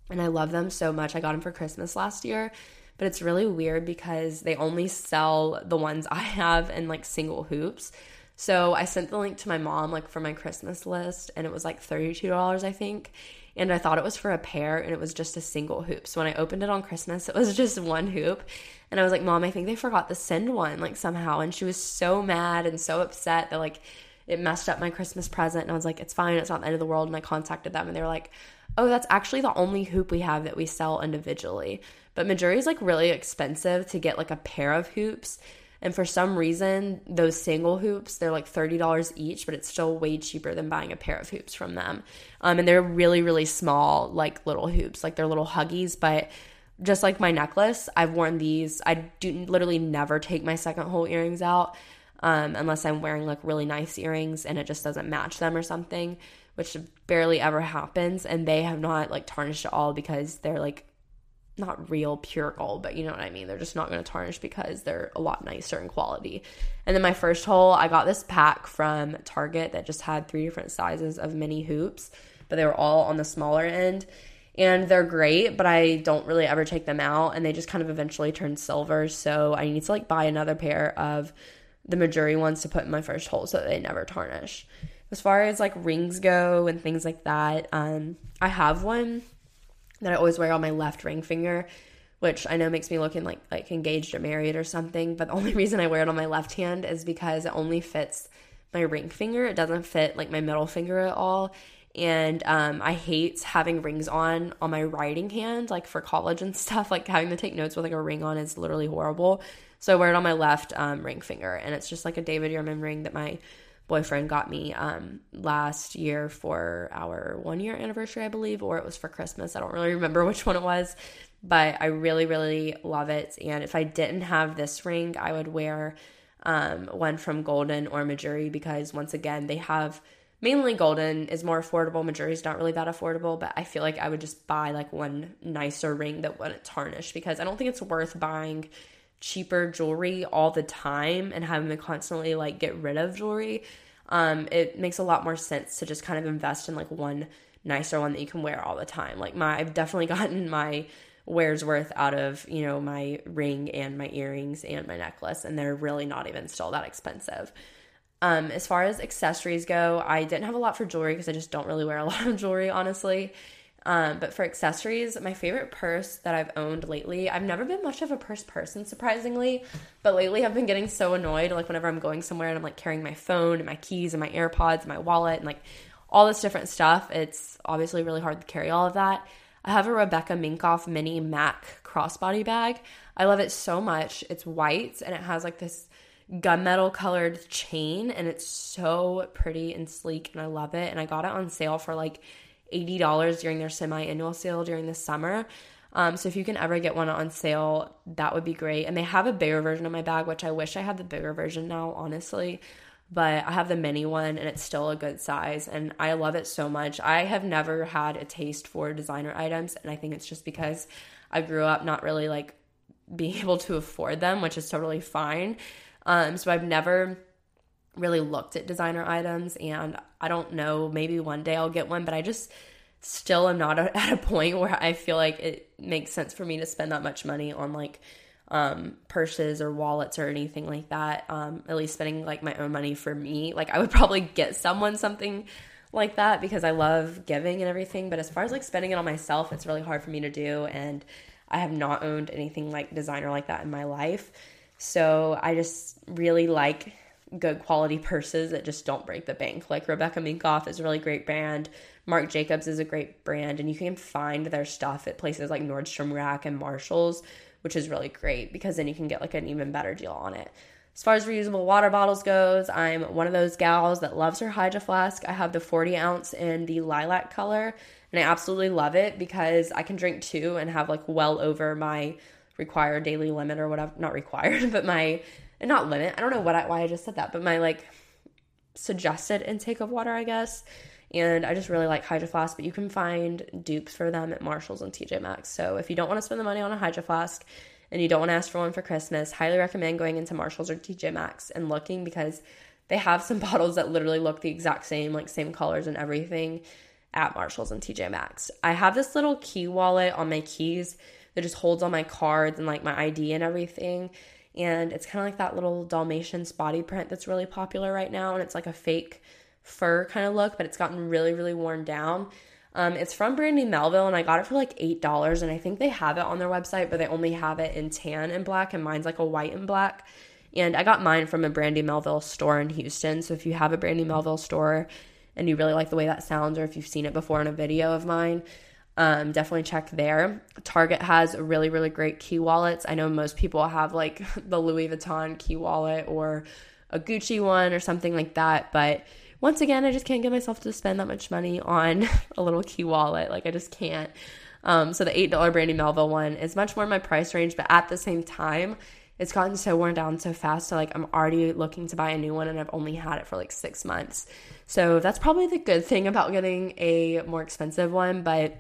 and I love them so much. I got them for Christmas last year but it's really weird because they only sell the ones I have in like single hoops. So I sent the link to my mom like for my Christmas list and it was like $32 I think. And I thought it was for a pair and it was just a single hoop. So when I opened it on Christmas, it was just one hoop. And I was like, "Mom, I think they forgot to send one like somehow." And she was so mad and so upset that like it messed up my Christmas present. And I was like, "It's fine. It's not the end of the world." And I contacted them and they were like, "Oh, that's actually the only hoop we have that we sell individually." But Mejuri is like really expensive to get like a pair of hoops. And for some reason, those single hoops, they're like $30 each, but it's still way cheaper than buying a pair of hoops from them. Um, and they're really, really small, like little hoops, like they're little huggies. But just like my necklace, I've worn these. I do literally never take my second hole earrings out um, unless I'm wearing like really nice earrings and it just doesn't match them or something, which barely ever happens. And they have not like tarnished at all because they're like not real pure gold, but you know what I mean. They're just not going to tarnish because they're a lot nicer in quality. And then my first hole, I got this pack from Target that just had three different sizes of mini hoops, but they were all on the smaller end. And they're great, but I don't really ever take them out and they just kind of eventually turn silver. So I need to like buy another pair of the Mejuri ones to put in my first hole so they never tarnish. As far as like rings go and things like that, um, I have one that I always wear on my left ring finger, which I know makes me looking like like engaged or married or something. But the only reason I wear it on my left hand is because it only fits my ring finger. It doesn't fit like my middle finger at all. And um, I hate having rings on on my writing hand, like for college and stuff. Like having to take notes with like a ring on is literally horrible. So I wear it on my left um, ring finger, and it's just like a David Yurman ring that my boyfriend got me um, last year for our one year anniversary, I believe, or it was for Christmas. I don't really remember which one it was, but I really, really love it. And if I didn't have this ring, I would wear um, one from GLDN or Mejuri because, once again, they have mainly GLDN is more affordable. Mejuri is not really that affordable, but I feel like I would just buy like one nicer ring that wouldn't tarnish because I don't think it's worth buying cheaper jewelry all the time and having to constantly like get rid of jewelry, um, it makes a lot more sense to just kind of invest in like one nicer one that you can wear all the time. Like my I've definitely gotten my wears worth out of, you know, my ring and my earrings and my necklace and they're really not even still that expensive. Um, as far as accessories go, I didn't have a lot for jewelry because I just don't really wear a lot of jewelry, honestly. Um, but for accessories, my favorite purse that I've owned lately, I've never been much of a purse person, surprisingly. But lately, I've been getting so annoyed. Like, whenever I'm going somewhere and I'm like carrying my phone and my keys and my AirPods and my wallet and like all this different stuff, it's obviously really hard to carry all of that. I have a Rebecca Minkoff mini MAC crossbody bag. I love it so much. It's white and it has like this gunmetal colored chain and it's so pretty and sleek and I love it. And I got it on sale for like $80 during their semi annual sale during the summer. Um, so if you can ever get one on sale, that would be great. And they have a bigger version of my bag, which I wish I had the bigger version now, honestly. But I have the mini one and it's still a good size and I love it so much. I have never had a taste for designer items and I think it's just because I grew up not really like being able to afford them, which is totally fine. Um, so I've never really looked at designer items and I don't know, maybe one day I'll get one, but I just still am not at a point where I feel like it makes sense for me to spend that much money on like um, purses or wallets or anything like that. Um, at least spending like my own money for me. Like I would probably get someone something like that because I love giving and everything. But as far as like spending it on myself, it's really hard for me to do. And I have not owned anything like designer like that in my life. So I just really like good quality purses that just don't break the bank. Like Rebecca Minkoff is a really great brand. Marc Jacobs is a great brand, and you can find their stuff at places like Nordstrom Rack and Marshalls, which is really great because then you can get like an even better deal on it. As far as reusable water bottles goes, I'm one of those gals that loves her Hydro Flask. I have the 40 ounce in the lilac color, and I absolutely love it because I can drink two and have like well over my required daily limit or whatever. Not required, but my not limit. I don't know what I, why I just said that, but my like suggested intake of water, I guess. And I just really like Hydro Flask, but you can find dupes for them at Marshalls and TJ Maxx. So if you don't want to spend the money on a Hydro Flask, and you don't want to ask for one for Christmas, highly recommend going into Marshalls or TJ Maxx and looking because they have some bottles that literally look the exact same, like same colors and everything at Marshalls and TJ Maxx. I have this little key wallet on my keys that just holds all my cards and like my ID and everything. And it's kind of like that little Dalmatian body print that's really popular right now. And it's like a fake fur kind of look, but it's gotten really, really worn down. Um, it's from Brandy Melville, and I got it for like eight dollars. And I think they have it on their website, but they only have it in tan and black, and mine's like a white and black. And I got mine from a Brandy Melville store in Houston. So if you have a Brandy Melville store and you really like the way that sounds, or if you've seen it before in a video of mine, um, definitely check there. Target has really, really great key wallets. I know most people have like the Louis Vuitton key wallet or a Gucci one or something like that, but once again, I just can't get myself to spend that much money on a little key wallet. Like I just can't. Um, so the eight dollar Brandy Melville one is much more in my price range, but at the same time, it's gotten so worn down so fast. So like I'm already looking to buy a new one, and I've only had it for like six months. So that's probably the good thing about getting a more expensive one. But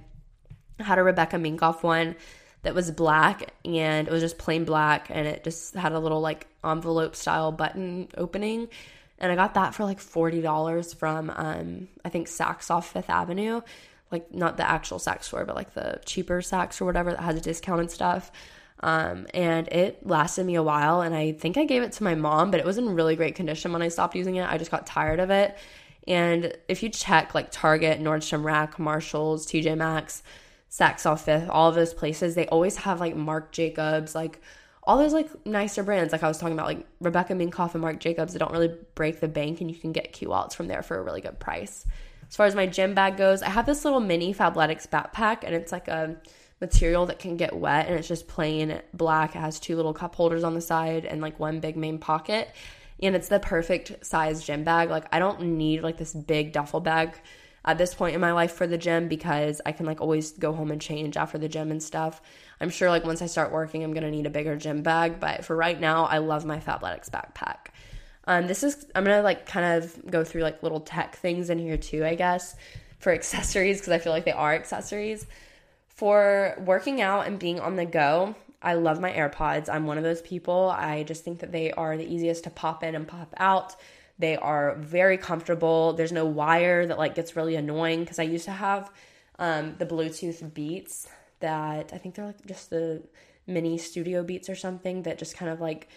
had a Rebecca Minkoff one that was black and it was just plain black and it just had a little like envelope style button opening and I got that for like forty dollars from um, I think Saks off Fifth Avenue, like not the actual Saks store, but like the cheaper Saks or whatever that has a discounted stuff. Um, and it lasted me a while, and I think I gave it to my mom, but it was in really great condition when I stopped using it. I just got tired of it. And if you check like Target, Nordstrom Rack, Marshalls, TJ Maxx, Saks off Fifth, all of those places, they always have like Marc Jacobs, like all those like nicer brands, like I was talking about, like Rebecca Minkoff and Marc Jacobs, they don't really break the bank, and you can get key wallets from there for a really good price. As far as my gym bag goes, I have this little mini Fabletics backpack, and it's like a material that can get wet, and it's just plain black. It has two little cup holders on the side and like one big main pocket, and it's the perfect size gym bag. Like I don't need like this big duffel bag at this point in my life for the gym because I can like always go home and change after the gym and stuff. I'm sure like once I start working, I'm gonna need a bigger gym bag, but for right now, I love my Fabletics backpack. Um, this is I'm gonna like kind of go through like little tech things in here too, I guess, for accessories because I feel like they are accessories. For working out and being on the go, I love my AirPods. I'm one of those people. I just think that they are the easiest to pop in and pop out. They are very comfortable. There's no wire that like gets really annoying because I used to have um, the Bluetooth Beats that I think they're like just the mini studio beats or something that just kind of like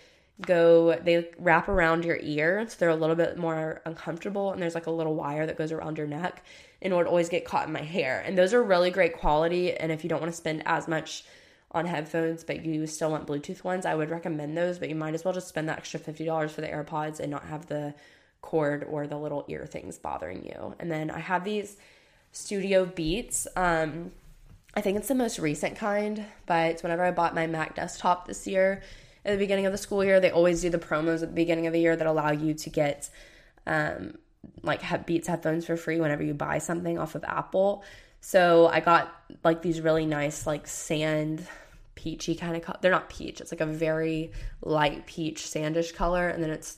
go they wrap around your ear so they're a little bit more uncomfortable and there's like a little wire that goes around your neck and it would always get caught in my hair and those are really great quality and if you don't want to spend as much on headphones but you still want bluetooth ones i would recommend those but you might as well just spend that extra $50 for the airpods and not have the cord or the little ear things bothering you and then i have these studio beats um I think it's the most recent kind, but whenever I bought my Mac desktop this year, at the beginning of the school year, they always do the promos at the beginning of the year that allow you to get um, like Beats headphones for free whenever you buy something off of Apple. So I got like these really nice like sand peachy kind of color. They're not peach. It's like a very light peach sandish color, and then it's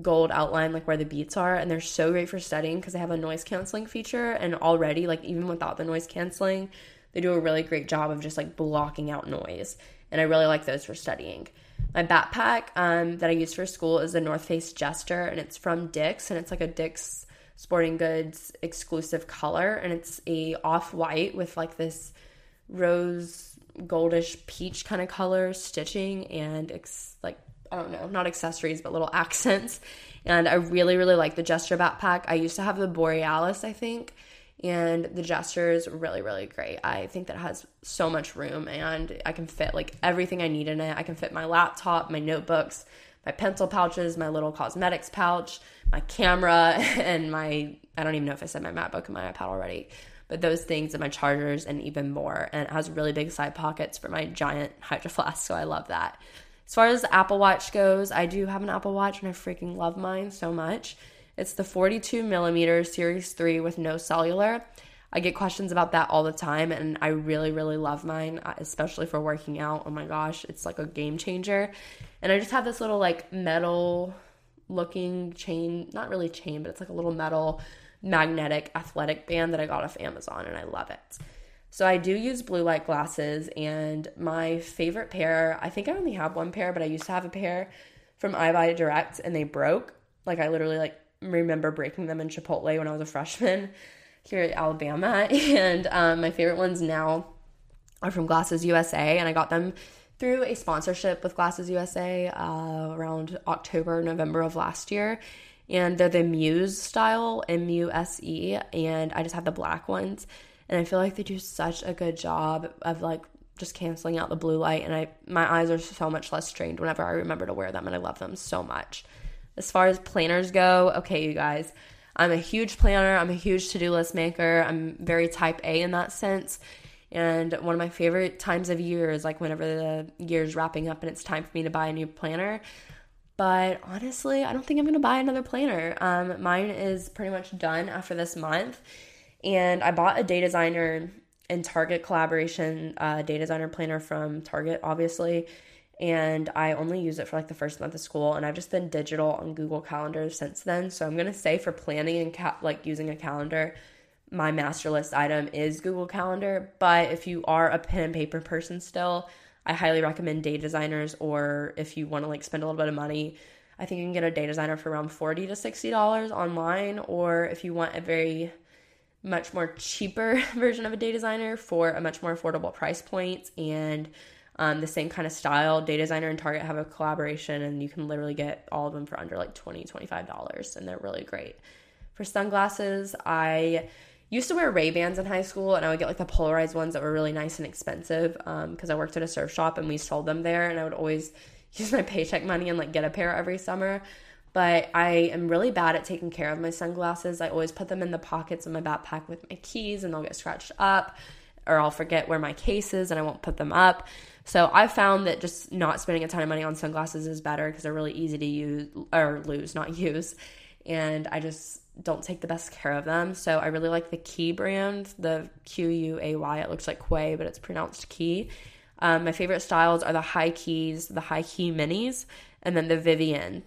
gold outline like where the beats are and they're so great for studying because they have a noise canceling feature and already like even without the noise canceling they do a really great job of just like blocking out noise. And I really like those for studying. My backpack um, that I use for school is the North Face Jester, and it's from Dick's, and it's like a Dick's Sporting Goods exclusive color, and it's a off white with like this rose goldish peach kind of color stitching, and it's like I don't know, not accessories, but little accents. And I really, really like the Jester backpack. I used to have the Borealis, I think, and the Jester is really, really great. I think that has so much room and I can fit like everything I need in it. I can fit my laptop, my notebooks, my pencil pouches, my little cosmetics pouch, my camera, and my I don't even know if I said my MacBook and my iPad already, but those things and my chargers and even more. And it has really big side pockets for my giant hydro flask, so I love that. As far as the Apple Watch goes, I do have an Apple Watch and I freaking love mine so much. It's the 42 millimeter Series 3 with no cellular. I get questions about that all the time, and I really, really love mine, uh, especially for working out. Oh my gosh, it's like a game changer. And I just have this little like metal looking chain, not really chain, but it's like a little metal magnetic athletic band that I got off Amazon, and I love it. So I do use blue light glasses, and my favorite pair, I think I only have one pair, but I used to have a pair from EyeBuyDirect, and they broke. Like I literally like remember breaking them in Chipotle when I was a freshman here at Alabama. And um, my favorite ones now are from Glasses USA, and I got them through a sponsorship with Glasses USA uh, around October, November of last year. And they're the Muse style, M U S E, and I just have the black ones. And I feel like they do such a good job of like just canceling out the blue light and I my eyes are so much less strained whenever I remember to wear them and I love them so much. As far as planners go, okay, you guys, I'm a huge planner. I'm a huge to do list maker. I'm very type A in that sense. And one of my favorite times of year is like whenever the year is wrapping up and it's time for me to buy a new planner. But honestly, I don't think I'm to buy another planner. Um, mine is pretty much done after this month. And I bought a day designer and Target collaboration uh, day designer planner from Target, obviously and I only use it for like the first month of school and I've just been digital on Google Calendar since then. So I'm to say for planning and ca- like using a calendar, my master list item is Google Calendar, but if you are a pen and paper person still, I highly recommend day designers or if you want to like spend a little bit of money, I think you can get a day designer for around 40 to $60 online or if you want a very much more cheaper version of a day designer for a much more affordable price point and um, the same kind of style. Day Designer and Target have a collaboration, and you can literally get all of them for under like $20, $25, and they're really great. For sunglasses, I used to wear Ray Bans in high school, and I would get like the polarized ones that were really nice and expensive because um, I worked at a surf shop and we sold them there, and I would always use my paycheck money and like get a pair every summer. But I am really bad at taking care of my sunglasses. I always put them in the pockets of my backpack with my keys, and they'll get scratched up, or I'll forget where my case is and I won't put them up. So I found that just not spending a ton of money on sunglasses is better because they're really easy to use or lose, not use. And I just don't take the best care of them. So I really like the Key brand, the Q U A Y. It looks like Quay, but it's pronounced Key. Um, my favorite styles are the high keys, the high key minis, and then the Vivienne,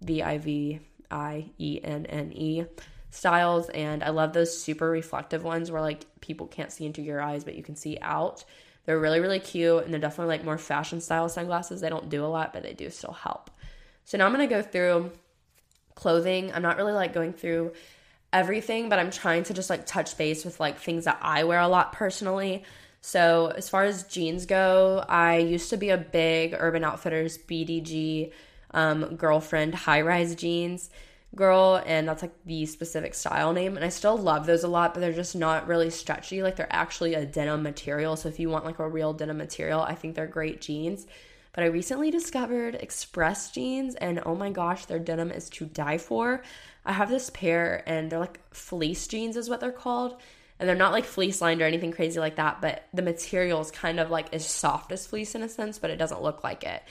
V I V I E N N E styles. And I love those super reflective ones where like people can't see into your eyes, but you can see out. They're really, really cute and they're definitely like more fashion style sunglasses. They don't do a lot, but they do still help. So now I'm gonna go through clothing. I'm not really like going through everything, but I'm trying to just like touch base with like things that I wear a lot personally. So as far as jeans go, I used to be a big Urban Outfitters BDG um, girlfriend high rise jeans girl and that's like the specific style name and i still love those a lot but they're just not really stretchy like they're actually a denim material so if you want like a real denim material i think they're great jeans but i recently discovered express jeans and oh my gosh their denim is to die for i have this pair and they're like fleece jeans is what they're called and they're not like fleece lined or anything crazy like that but the material is kind of like as soft as fleece in a sense but it doesn't look like it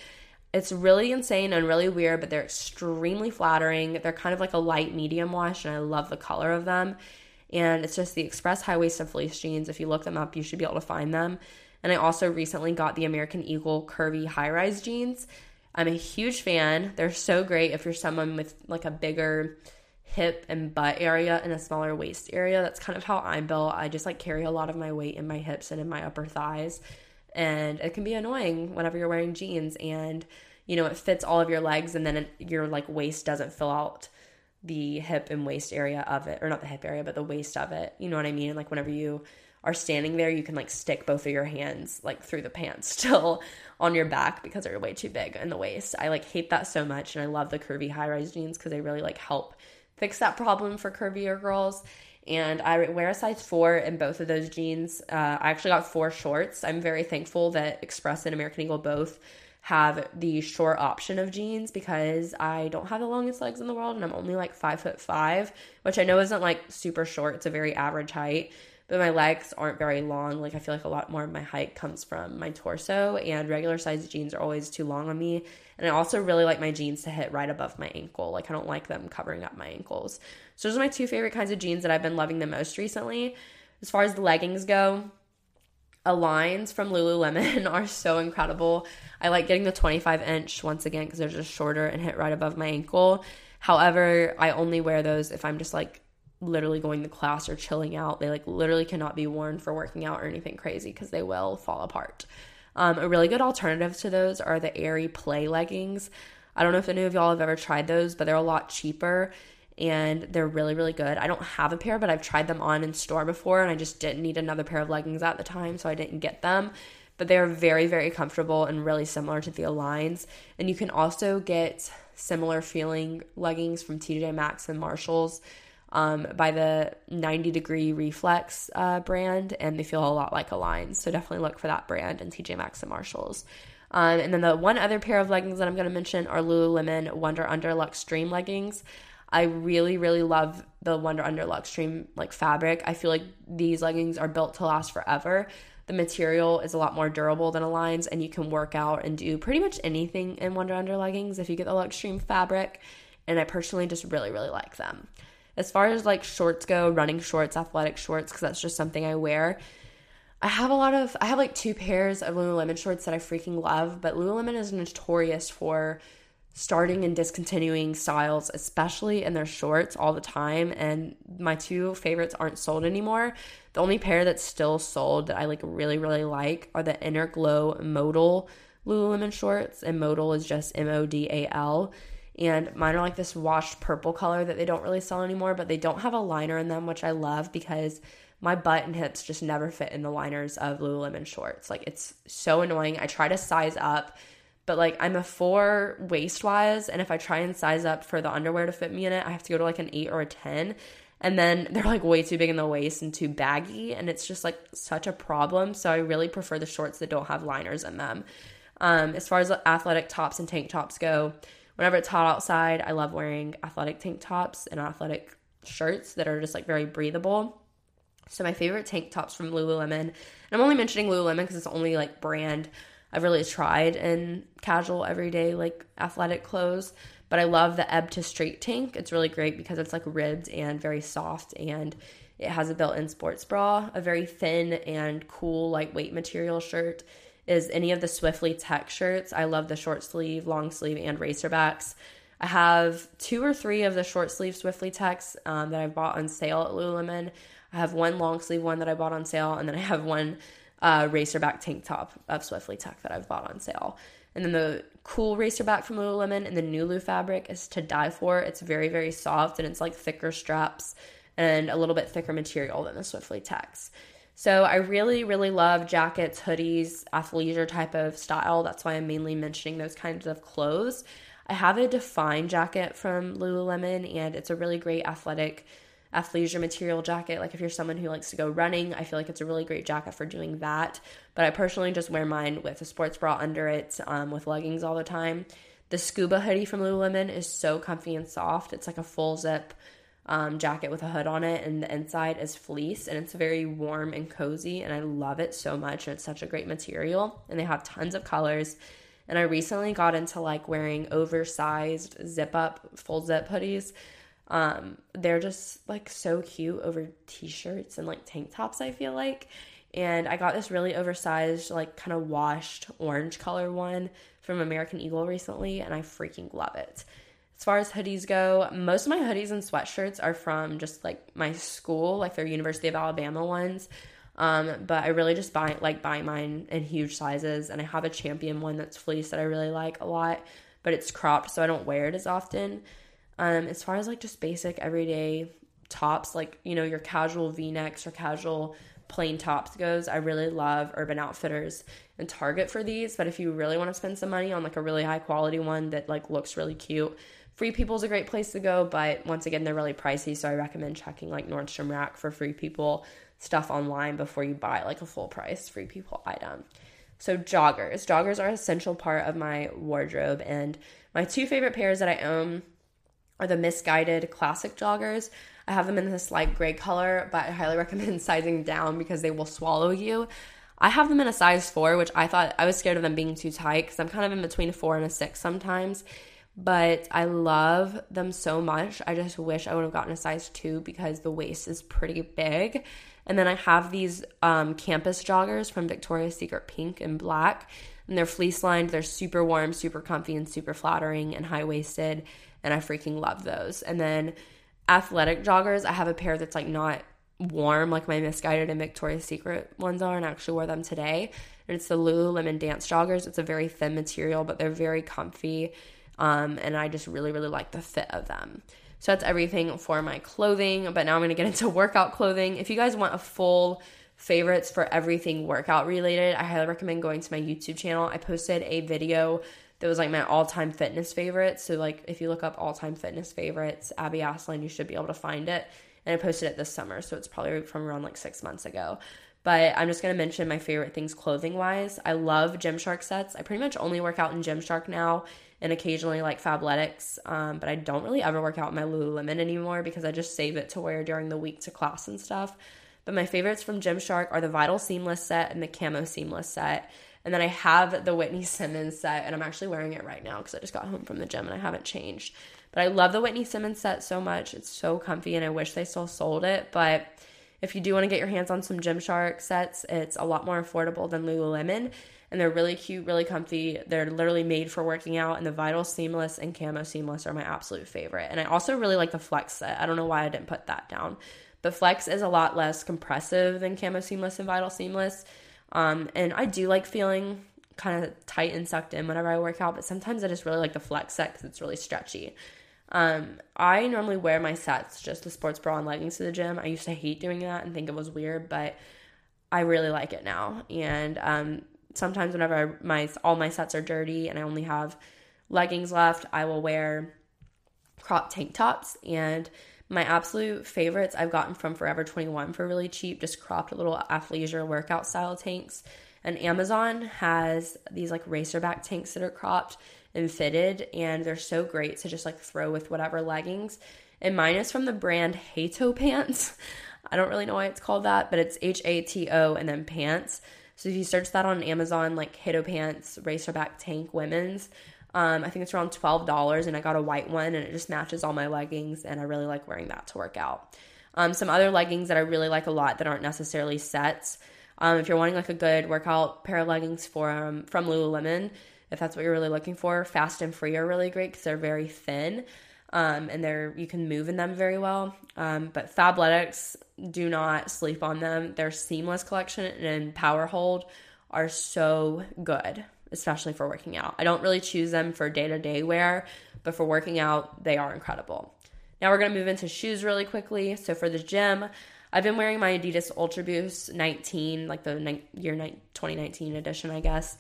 it's really insane and really weird, but they're extremely flattering. They're kind of like a light medium wash, and I love the color of them. And it's just the Express high waisted fleece jeans. If you look them up, you should be able to find them. And I also recently got the American Eagle curvy high rise jeans. I'm a huge fan. They're so great if you're someone with like a bigger hip and butt area and a smaller waist area. That's kind of how I'm built. I just like carry a lot of my weight in my hips and in my upper thighs and it can be annoying whenever you're wearing jeans and you know it fits all of your legs and then it, your like waist doesn't fill out the hip and waist area of it or not the hip area but the waist of it you know what i mean like whenever you are standing there, you can like stick both of your hands like through the pants still on your back because they're way too big in the waist. I like hate that so much and I love the curvy high rise jeans because they really like help fix that problem for curvier girls. And I wear a size four in both of those jeans. Uh, I actually got four shorts. I'm very thankful that Express and American Eagle both have the short option of jeans because I don't have the longest legs in the world and I'm only like five foot five, which I know isn't like super short. It's a very average height but my legs aren't very long. Like I feel like a lot more of my height comes from my torso, and regular size jeans are always too long on me. And I also really like my jeans to hit right above my ankle. Like I don't like them covering up my ankles. So those are my two favorite kinds of jeans that I've been loving the most recently. As far as the leggings go, Aligns from Lululemon are so incredible. I like getting the 25 inch once again because they're just shorter and hit right above my ankle. However, I only wear those if I'm just like literally going to class or chilling out. They like literally cannot be worn for working out or anything crazy because they will fall apart. Um, a really good alternative to those are the Aerie Play leggings. I don't know if any of y'all have ever tried those, but they're a lot cheaper and they're really, really good. I don't have a pair, but I've tried them on in store before and I just didn't need another pair of leggings at the time, so I didn't get them. But they're very, very comfortable and really similar to the Aligns. And you can also get similar feeling leggings from TJ Maxx and Marshalls um, by the 90 Degree Reflex uh, brand, and they feel a lot like Aligns. So definitely look for that brand in TJ Maxx and Marshalls. Um, and then the one other pair of leggings that I'm going to mention are Lululemon Wonder Under Luxtreme leggings. I really, really love the Wonder Under Luxtreme like fabric. I feel like these leggings are built to last forever. The material is a lot more durable than a Aligns, and you can work out and do pretty much anything in Wonder Under leggings if you get the Luxtreme fabric. And I personally just really, really like them. As far as like shorts go, running shorts, athletic shorts, because that's just something I wear. I have a lot of, I have like two pairs of Lululemon shorts that I freaking love, but Lululemon is notorious for starting and discontinuing styles, especially in their shorts all the time. And my two favorites aren't sold anymore. The only pair that's still sold that I like really, really like are the Inner Glow Modal Lululemon shorts. And Modal is just M O D A L and mine are like this washed purple color that they don't really sell anymore, but they don't have a liner in them, which I love because my butt and hips just never fit in the liners of Lululemon shorts. Like it's so annoying. I try to size up, but like I'm a four waist wise, and if I try and size up for the underwear to fit me in it, I have to go to like an eight or a 10. And then they're like way too big in the waist and too baggy, and it's just like such a problem. So I really prefer the shorts that don't have liners in them. Um, as far as athletic tops and tank tops go, whenever it's hot outside, I love wearing athletic tank tops and athletic shirts that are just like very breathable. So my favorite tank tops from Lululemon, and I'm only mentioning Lululemon because it's the only like brand I've really tried in casual everyday like athletic clothes. But I love the Ebb to Street tank. It's really great because it's like ribbed and very soft and it has a built-in sports bra, a very thin and cool lightweight material shirt is any of the Swiftly tech shirts. I love the short sleeve, long sleeve, and racerbacks. I have two or three of the short sleeve Swiftly techs um, that I bought on sale at Lululemon. I have one long sleeve one that I bought on sale, and then I have one uh, racerback tank top of Swiftly Tech that I've bought on sale. And then the cool racerback from Lululemon and the Nulu fabric is to die for. It's very, very soft and it's like thicker straps and a little bit thicker material than the Swiftly Techs. So I really, really love jackets, hoodies, athleisure type of style. That's why I'm mainly mentioning those kinds of clothes. I have a Define jacket from Lululemon, and it's a really great athletic athleisure material jacket. Like if you're someone who likes to go running, I feel like it's a really great jacket for doing that. But I personally just wear mine with a sports bra under it, um, with leggings all the time. The scuba hoodie from Lululemon is so comfy and soft. It's like a full zip um, jacket with a hood on it, and the inside is fleece, and it's very warm and cozy, and I love it so much. And it's such a great material, and they have tons of colors. And I recently got into like wearing oversized zip up, full zip hoodies. Um, they're just like so cute over t-shirts and like tank tops, I feel like. And I got this really oversized, like kind of washed orange color one from American Eagle recently, and I freaking love it. As far as hoodies go, most of my hoodies and sweatshirts are from just like my school, like their University of Alabama ones. Um, but I really just buy like buy mine in huge sizes, and I have a champion one that's fleece that I really like a lot, but it's cropped, so I don't wear it as often. Um, as far as like just basic everyday tops, like you know your casual V necks or casual plain tops goes, I really love Urban Outfitters and Target for these. But if you really want to spend some money on like a really high quality one that like looks really cute, Free People is a great place to go. But once again, they're really pricey, so I recommend checking like Nordstrom Rack for Free People stuff online before you buy like a full price Free People item. So joggers, joggers are an essential part of my wardrobe, and my two favorite pairs that I own are the Missguided Classic joggers. I have them in this light gray color, but I highly recommend sizing down because they will swallow you. I have them in a size four, which I thought I was scared of them being too tight because I'm kind of in between a four and a six sometimes. But I love them so much. I just wish I would have gotten a size two because the waist is pretty big. And then I have these um, campus joggers from Victoria's Secret pink and black. And they're fleece lined, they're super warm, super comfy, and super flattering and high waisted. And I freaking love those. And then athletic joggers, I have a pair that's like not warm like my Missguided and Victoria's Secret ones are, and I actually wore them today. And it's the Lululemon Dance joggers. It's a very thin material, but they're very comfy. Um, and I just really, really like the fit of them. So that's everything for my clothing. But now I'm to get into workout clothing. If you guys want a full favorites for everything workout related, I highly recommend going to my YouTube channel. I posted a video that was like my all time fitness favorites. So, like, if you look up all time fitness favorites, Abby Aslan, you should be able to find it. And I posted it this summer. So, it's probably from around like six months ago. But I'm just to mention my favorite things clothing wise. I love Gymshark sets. I pretty much only work out in Gymshark now and occasionally like Fabletics. Um, but I don't really ever work out my Lululemon anymore because I just save it to wear during the week to class and stuff. But my favorites from Gymshark are the Vital Seamless set and the Camo Seamless set. And then I have the Whitney Simmons set, and I'm actually wearing it right now because I just got home from the gym and I haven't changed. But I love the Whitney Simmons set so much. It's so comfy, and I wish they still sold it. But if you do want to get your hands on some Gymshark sets, it's a lot more affordable than Lululemon. And they're really cute, really comfy. They're literally made for working out. And the Vital Seamless and Camo Seamless are my absolute favorite. And I also really like the Flex set. I don't know why I didn't put that down. But Flex is a lot less compressive than Camo Seamless and Vital Seamless. Um, and I do like feeling kind of tight and sucked in whenever I work out, but sometimes I just really like the Flex set because it's really stretchy. Um, I normally wear my sets, just the sports bra and leggings to the gym. I used to hate doing that and think it was weird, but I really like it now. And um, sometimes whenever I, my all my sets are dirty and I only have leggings left, I will wear crop tank tops and my absolute favorites I've gotten from Forever 21 for really cheap, just cropped little athleisure workout style tanks. And Amazon has these like racerback tanks that are cropped and fitted, and they're so great to just like throw with whatever leggings. And mine is from the brand Hato Pants. I don't really know why it's called that, but it's H A T O and then pants. So if you search that on Amazon, like Hato Pants Racerback Tank Women's, um, I think it's around $12 and I got a white one and it just matches all my leggings and I really like wearing that to work out. Um, some other leggings that I really like a lot that aren't necessarily sets. Um, if you're wanting like a good workout pair of leggings for, um, from Lululemon, if that's what you're really looking for, Fast and Free are really great because they're very thin. Um, and they're you can move in them very well. Um, but Fabletics, do not sleep on them. Their seamless collection and power hold are so good especially for working out. I don't really choose them for day to day wear, but for working out, they are incredible. Now we're gonna move into shoes really quickly. So for the gym, I've been wearing my Adidas Ultra Boost 19, like the ni- year 2019 edition, I guess,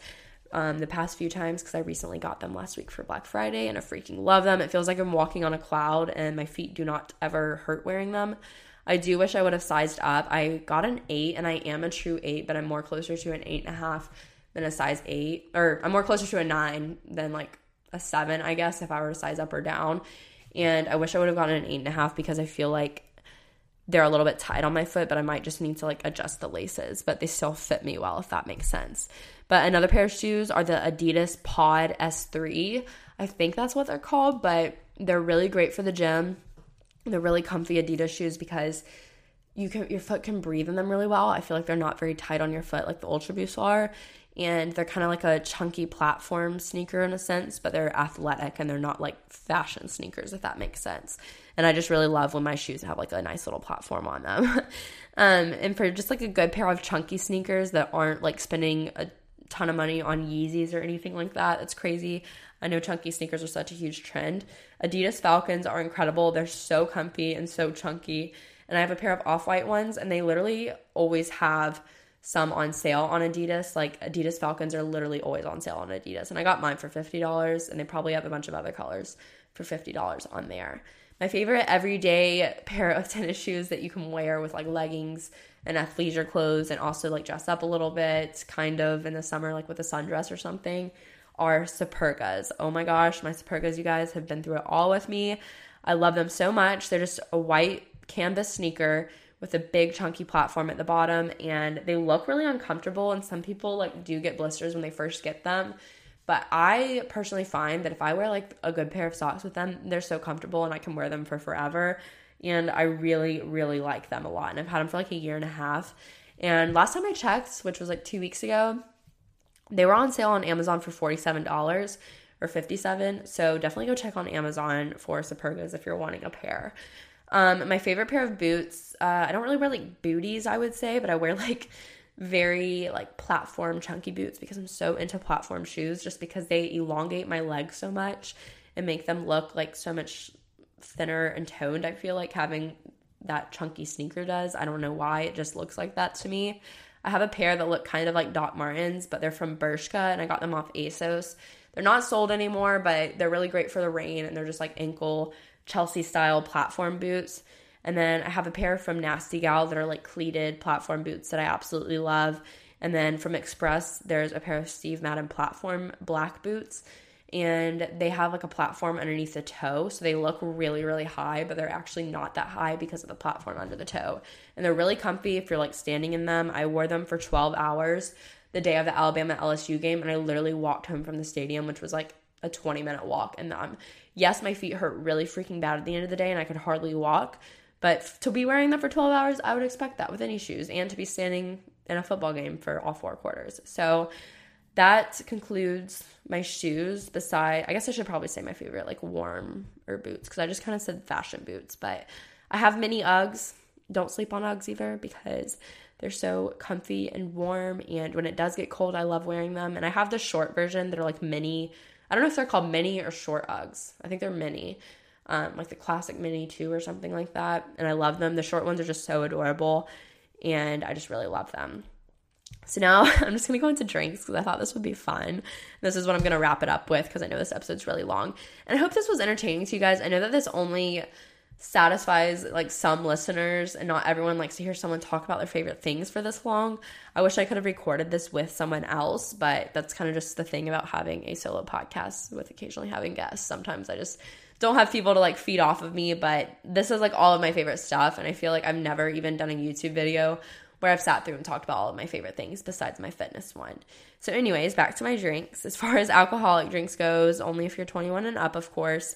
um, the past few times because I recently got them last week for Black Friday and I freaking love them. It feels like I'm walking on a cloud and my feet do not ever hurt wearing them. I do wish I would have sized up. I got an eight and I am a true eight, but I'm more closer to an eight and a half than a size eight, or I'm more closer to a nine than like a seven, I guess, if I were to size up or down. And I wish I would have gotten an eight and a half because I feel like they're a little bit tight on my foot, but I might just need to like adjust the laces, but they still fit me well if that makes sense. But another pair of shoes are the Adidas Pod S3. I think that's what they're called, but they're really great for the gym. They're really comfy Adidas shoes because you can your foot can breathe in them really well. I feel like they're not very tight on your foot like the Ultra Boost are and they're kind of like a chunky platform sneaker in a sense, but they're athletic and they're not like fashion sneakers, if that makes sense. And I just really love when my shoes have like a nice little platform on them. um, and for just like a good pair of chunky sneakers that aren't like spending a ton of money on Yeezys or anything like that, it's crazy. I know chunky sneakers are such a huge trend. Adidas Falcons are incredible. They're so comfy and so chunky And I have a pair of off white ones, and they literally always have some on sale on Adidas. Like Adidas Falcons are literally always on sale on Adidas. And I got mine for $50, and they probably have a bunch of other colors for $50 on there. My favorite everyday pair of tennis shoes that you can wear with like leggings and athleisure clothes and also like dress up a little bit, kind of in the summer, like with a sundress or something, are Supergas. Oh my gosh, my Supergas, you guys have been through it all with me. I love them so much. They're just a white canvas sneaker with a big chunky platform at the bottom and they look really uncomfortable and some people like do get blisters when they first get them but i personally find that if i wear like a good pair of socks with them they're so comfortable and i can wear them for forever. And i really really like them a lot. And i've had them for like a year and a half. And last time i checked which was like two weeks ago they were on sale on amazon for $47 or 57 so definitely go check on amazon for supergas if you're wanting a pair. Um, my favorite pair of boots, uh, I don't really wear like booties, I would say, but I wear like very like platform chunky boots because I'm so into platform shoes just because they elongate my legs so much and make them look like so much thinner and toned. I feel like having that chunky sneaker does. I don't know why, it just looks like that to me. I have a pair that look kind of like Doc Martens, but they're from Bershka and I got them off ASOS. They're not sold anymore, but they're really great for the rain and they're just like ankle Chelsea style platform boots. And then I have a pair from Nasty Gal that are like cleated platform boots that I absolutely love. And then from Express, there's a pair of Steve Madden platform black boots. And they have like a platform underneath the toe. So they look really, really high, but they're actually not that high because of the platform under the toe. And they're really comfy if you're like standing in them. I wore them for 12 hours the day of the Alabama LSU game. And I literally walked home from the stadium, which was like a 20 minute walk in them. Yes, my feet hurt really freaking bad at the end of the day and I could hardly walk. But to be wearing them for 12 hours, I would expect that with any shoes and to be standing in a football game for all four quarters. So that concludes my shoes. Beside, I guess I should probably say my favorite, like warm or boots, because I just kind of said fashion boots. But I have mini Uggs. Don't sleep on Uggs either because they're so comfy and warm. And when it does get cold, I love wearing them. And I have the short version that are like mini I don't know if they're called mini or short Uggs. I think they're mini. Um, like the classic mini 2 or something like that. And I love them. The short ones are just so adorable. And I just really love them. So now I'm just to go into drinks because I thought this would be fun. This is what I'm to wrap it up with because I know this episode's really long. And I hope this was entertaining to you guys. I know that this only satisfies like some listeners and not everyone likes to hear someone talk about their favorite things for this long. I wish I could have recorded this with someone else, but that's kind of just the thing about having a solo podcast with occasionally having guests. Sometimes I just don't have people to like feed off of me, but this is like all of my favorite stuff and I feel like I've never even done a YouTube video where I've sat through and talked about all of my favorite things besides my fitness one. So anyways, back to my drinks. As far as alcoholic drinks goes, only if you're 21 and up, of course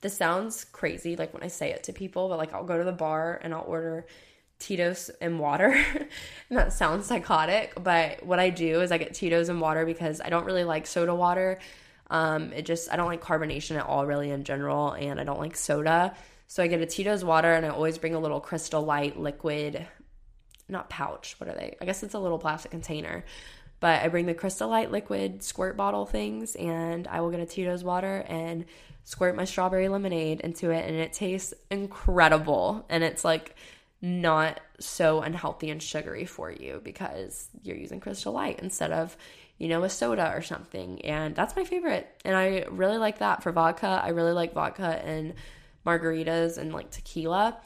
this sounds crazy like when I say it to people, but like I'll go to the bar and I'll order Tito's and water. and that sounds psychotic, but what I do is I get Tito's and water because I don't really like soda water. Um, it just I don't like carbonation at all really in general and I don't like soda. So I get a Tito's water and I always bring a little crystal light liquid not pouch, what are they? I guess it's a little plastic container. But I bring the crystal light liquid squirt bottle things and I will get a Tito's water and squirt my strawberry lemonade into it and it tastes incredible and it's like not so unhealthy and sugary for you because you're using crystal light instead of you know a soda or something and that's my favorite and i really like that for vodka i really like vodka and margaritas and like tequila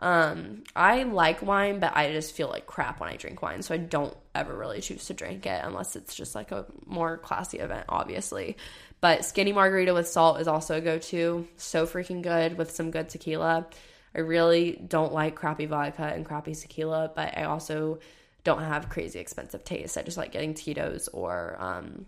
um, I like wine, but I just feel like crap when I drink wine, so I don't ever really choose to drink it unless it's just like a more classy event, obviously. But skinny margarita with salt is also a go to. So freaking good with some good tequila. I really don't like crappy vodka and crappy tequila, but I also don't have crazy expensive taste. I just like getting Tito's or, um,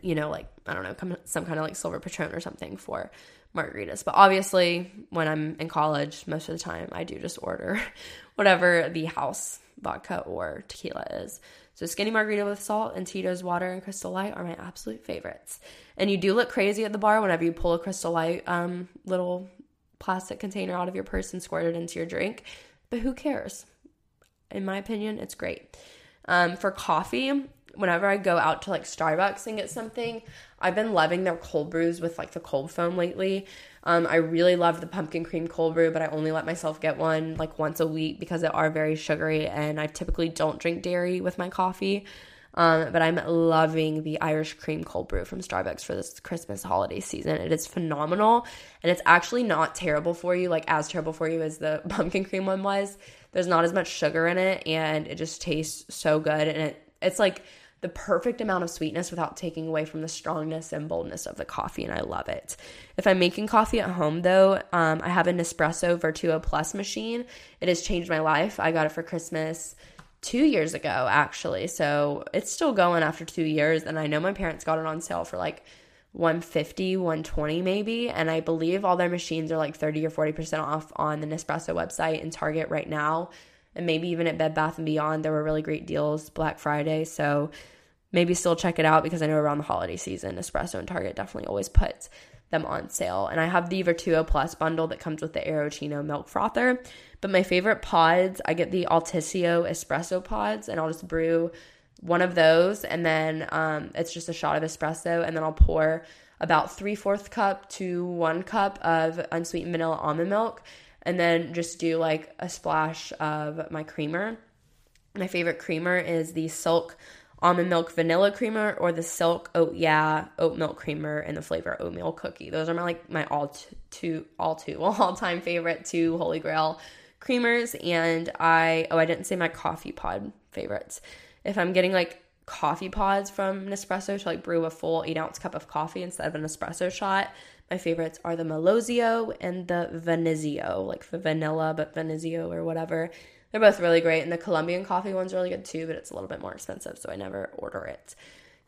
you know, like, I don't know, some kind of like silver patron or something for margaritas. But obviously, when I'm in college, most of the time I do just order whatever the house vodka or tequila is. So skinny margarita with salt and Tito's water and Crystal Light are my absolute favorites. And you do look crazy at the bar whenever you pull a Crystal Light um, little plastic container out of your purse and squirt it into your drink. But who cares? In my opinion, it's great. Um, for coffee, whenever I go out to like Starbucks and get something, I've been loving their cold brews with like the cold foam lately. Um, I really love the pumpkin cream cold brew, but I only let myself get one like once a week because they are very sugary and I typically don't drink dairy with my coffee. Um, but I'm loving the Irish cream cold brew from Starbucks for this Christmas holiday season. It is phenomenal and it's actually not terrible for you, like as terrible for you as the pumpkin cream one was. There's not as much sugar in it and it just tastes so good. And it, it's like the perfect amount of sweetness without taking away from the strongness and boldness of the coffee, and I love it. If I'm making coffee at home, though, um, I have a Nespresso Vertuo Plus machine. It has changed my life. I got it for Christmas two years ago, actually. So it's still going after two years, and I know my parents got it on sale for like 150 120 maybe. And i believe all their machines are like 30 or 40% off on the nespresso website and target right now. And maybe even at bed bath and beyond there were really great deals black friday. So maybe still check it out because i know around the holiday season nespresso and target definitely always puts them on sale. And i have the vertuo plus bundle that comes with the Aeroccino milk frother but my favorite pods i get the Altissio espresso pods and i'll just brew one of those, and then um, it's just a shot of espresso, and then I'll pour about three fourth cup to one cup of unsweetened vanilla almond milk, and then just do like a splash of my creamer. My favorite creamer is the Silk almond milk vanilla creamer or the Silk oat yeah oat milk creamer and the flavor oatmeal cookie. Those are my like my all two all two all time favorite two holy grail creamers. And I oh I didn't say my coffee pod favorites if I'm getting like coffee pods from Nespresso to like brew a full eight ounce cup of coffee instead of an espresso shot, my favorites are the Melozio and the Venizio, like the vanilla, but Venizio or whatever. They're both really great. And the Colombian coffee one's really good too, but it's a little bit more expensive, so I never order it.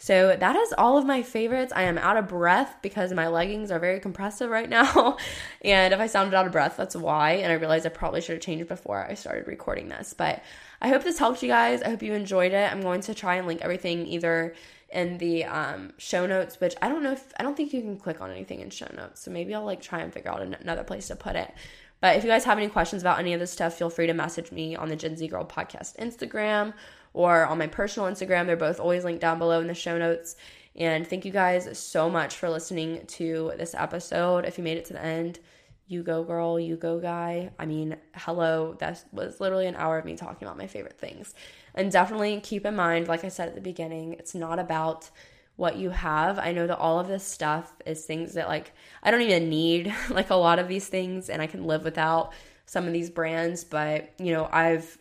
So that is all of my favorites. I am out of breath because my leggings are very compressive right now. and if I sounded out of breath, that's why. And I realized I probably should have changed before I started recording this. But I hope this helped you guys. I hope you enjoyed it. I'm going to try and link everything either in the um, show notes, which I don't know if I don't think you can click on anything in show notes. So maybe I'll like try and figure out another place to put it. But if you guys have any questions about any of this stuff, feel free to message me on the Gen Z Girl Podcast Instagram or on my personal Instagram. They're both always linked down below in the show notes. And thank you guys so much for listening to this episode. If you made it to the end, you go girl, you go guy. I mean, hello, that was literally an hour of me talking about my favorite things. And definitely keep in mind, like I said at the beginning, it's not about what you have. I know that all of this stuff is things that like I don't even need like a lot of these things and I can live without some of these brands, but you know, I've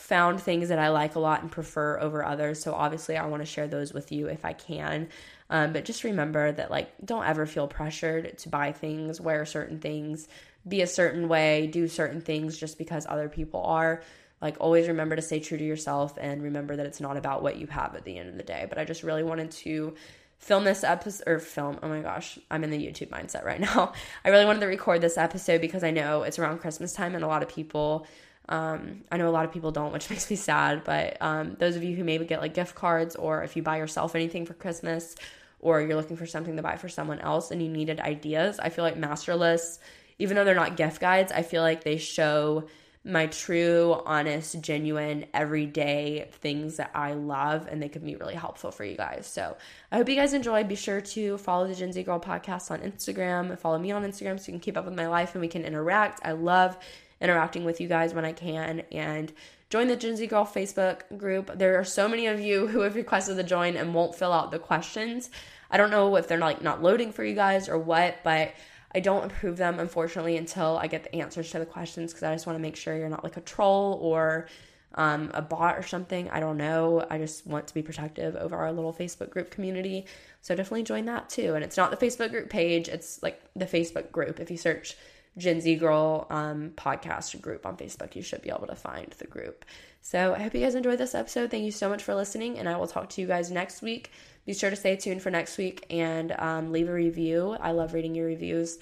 found things that I like a lot and prefer over others. So obviously, I want to share those with you if I can. Um, but just remember that, like, don't ever feel pressured to buy things, wear certain things, be a certain way, do certain things just because other people are. Like, always remember to stay true to yourself and remember that it's not about what you have at the end of the day. But I just really wanted to film this episode or film oh my gosh i'm in the youtube mindset right now i really wanted to record this episode because i know it's around christmas time and a lot of people um, I know a lot of people don't, which makes me sad. But um, those of you who maybe get like gift cards, or if you buy yourself anything for Christmas, or you're looking for something to buy for someone else and you needed ideas, I feel like master lists, even though they're not gift guides, I feel like they show my true, honest, genuine, everyday things that I love, and they can be really helpful for you guys. So I hope you guys enjoy. Be sure to follow the Gen Z Girl podcast on Instagram. Follow me on Instagram so you can keep up with my life and we can interact. I love interacting with you guys when I can. And join the Gen Z Girl Facebook group. There are so many of you who have requested to join and won't fill out the questions. I don't know if they're like not loading for you guys or what, but I don't approve them unfortunately until I get the answers to the questions because I just want to make sure you're not like a troll or um, a bot or something. I don't know. I just want to be protective over our little Facebook group community. So definitely join that too. And it's not the Facebook group page, it's like the Facebook group. If you search Gen Z Girl um, podcast group on Facebook. You should be able to find the group. So I hope you guys enjoyed this episode. Thank you so much for listening, and I will talk to you guys next week. Be sure to stay tuned for next week and um, leave a review. I love reading your reviews.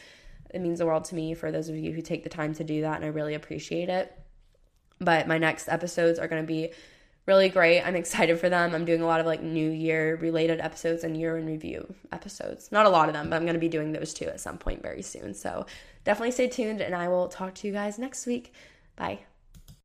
It means the world to me for those of you who take the time to do that, and I really appreciate it. But my next episodes are going to be really great. I'm excited for them. I'm doing a lot of like new year related episodes and year in review episodes. Not a lot of them, but I'm going to be doing those too at some point very soon. So definitely stay tuned and I will talk to you guys next week. Bye.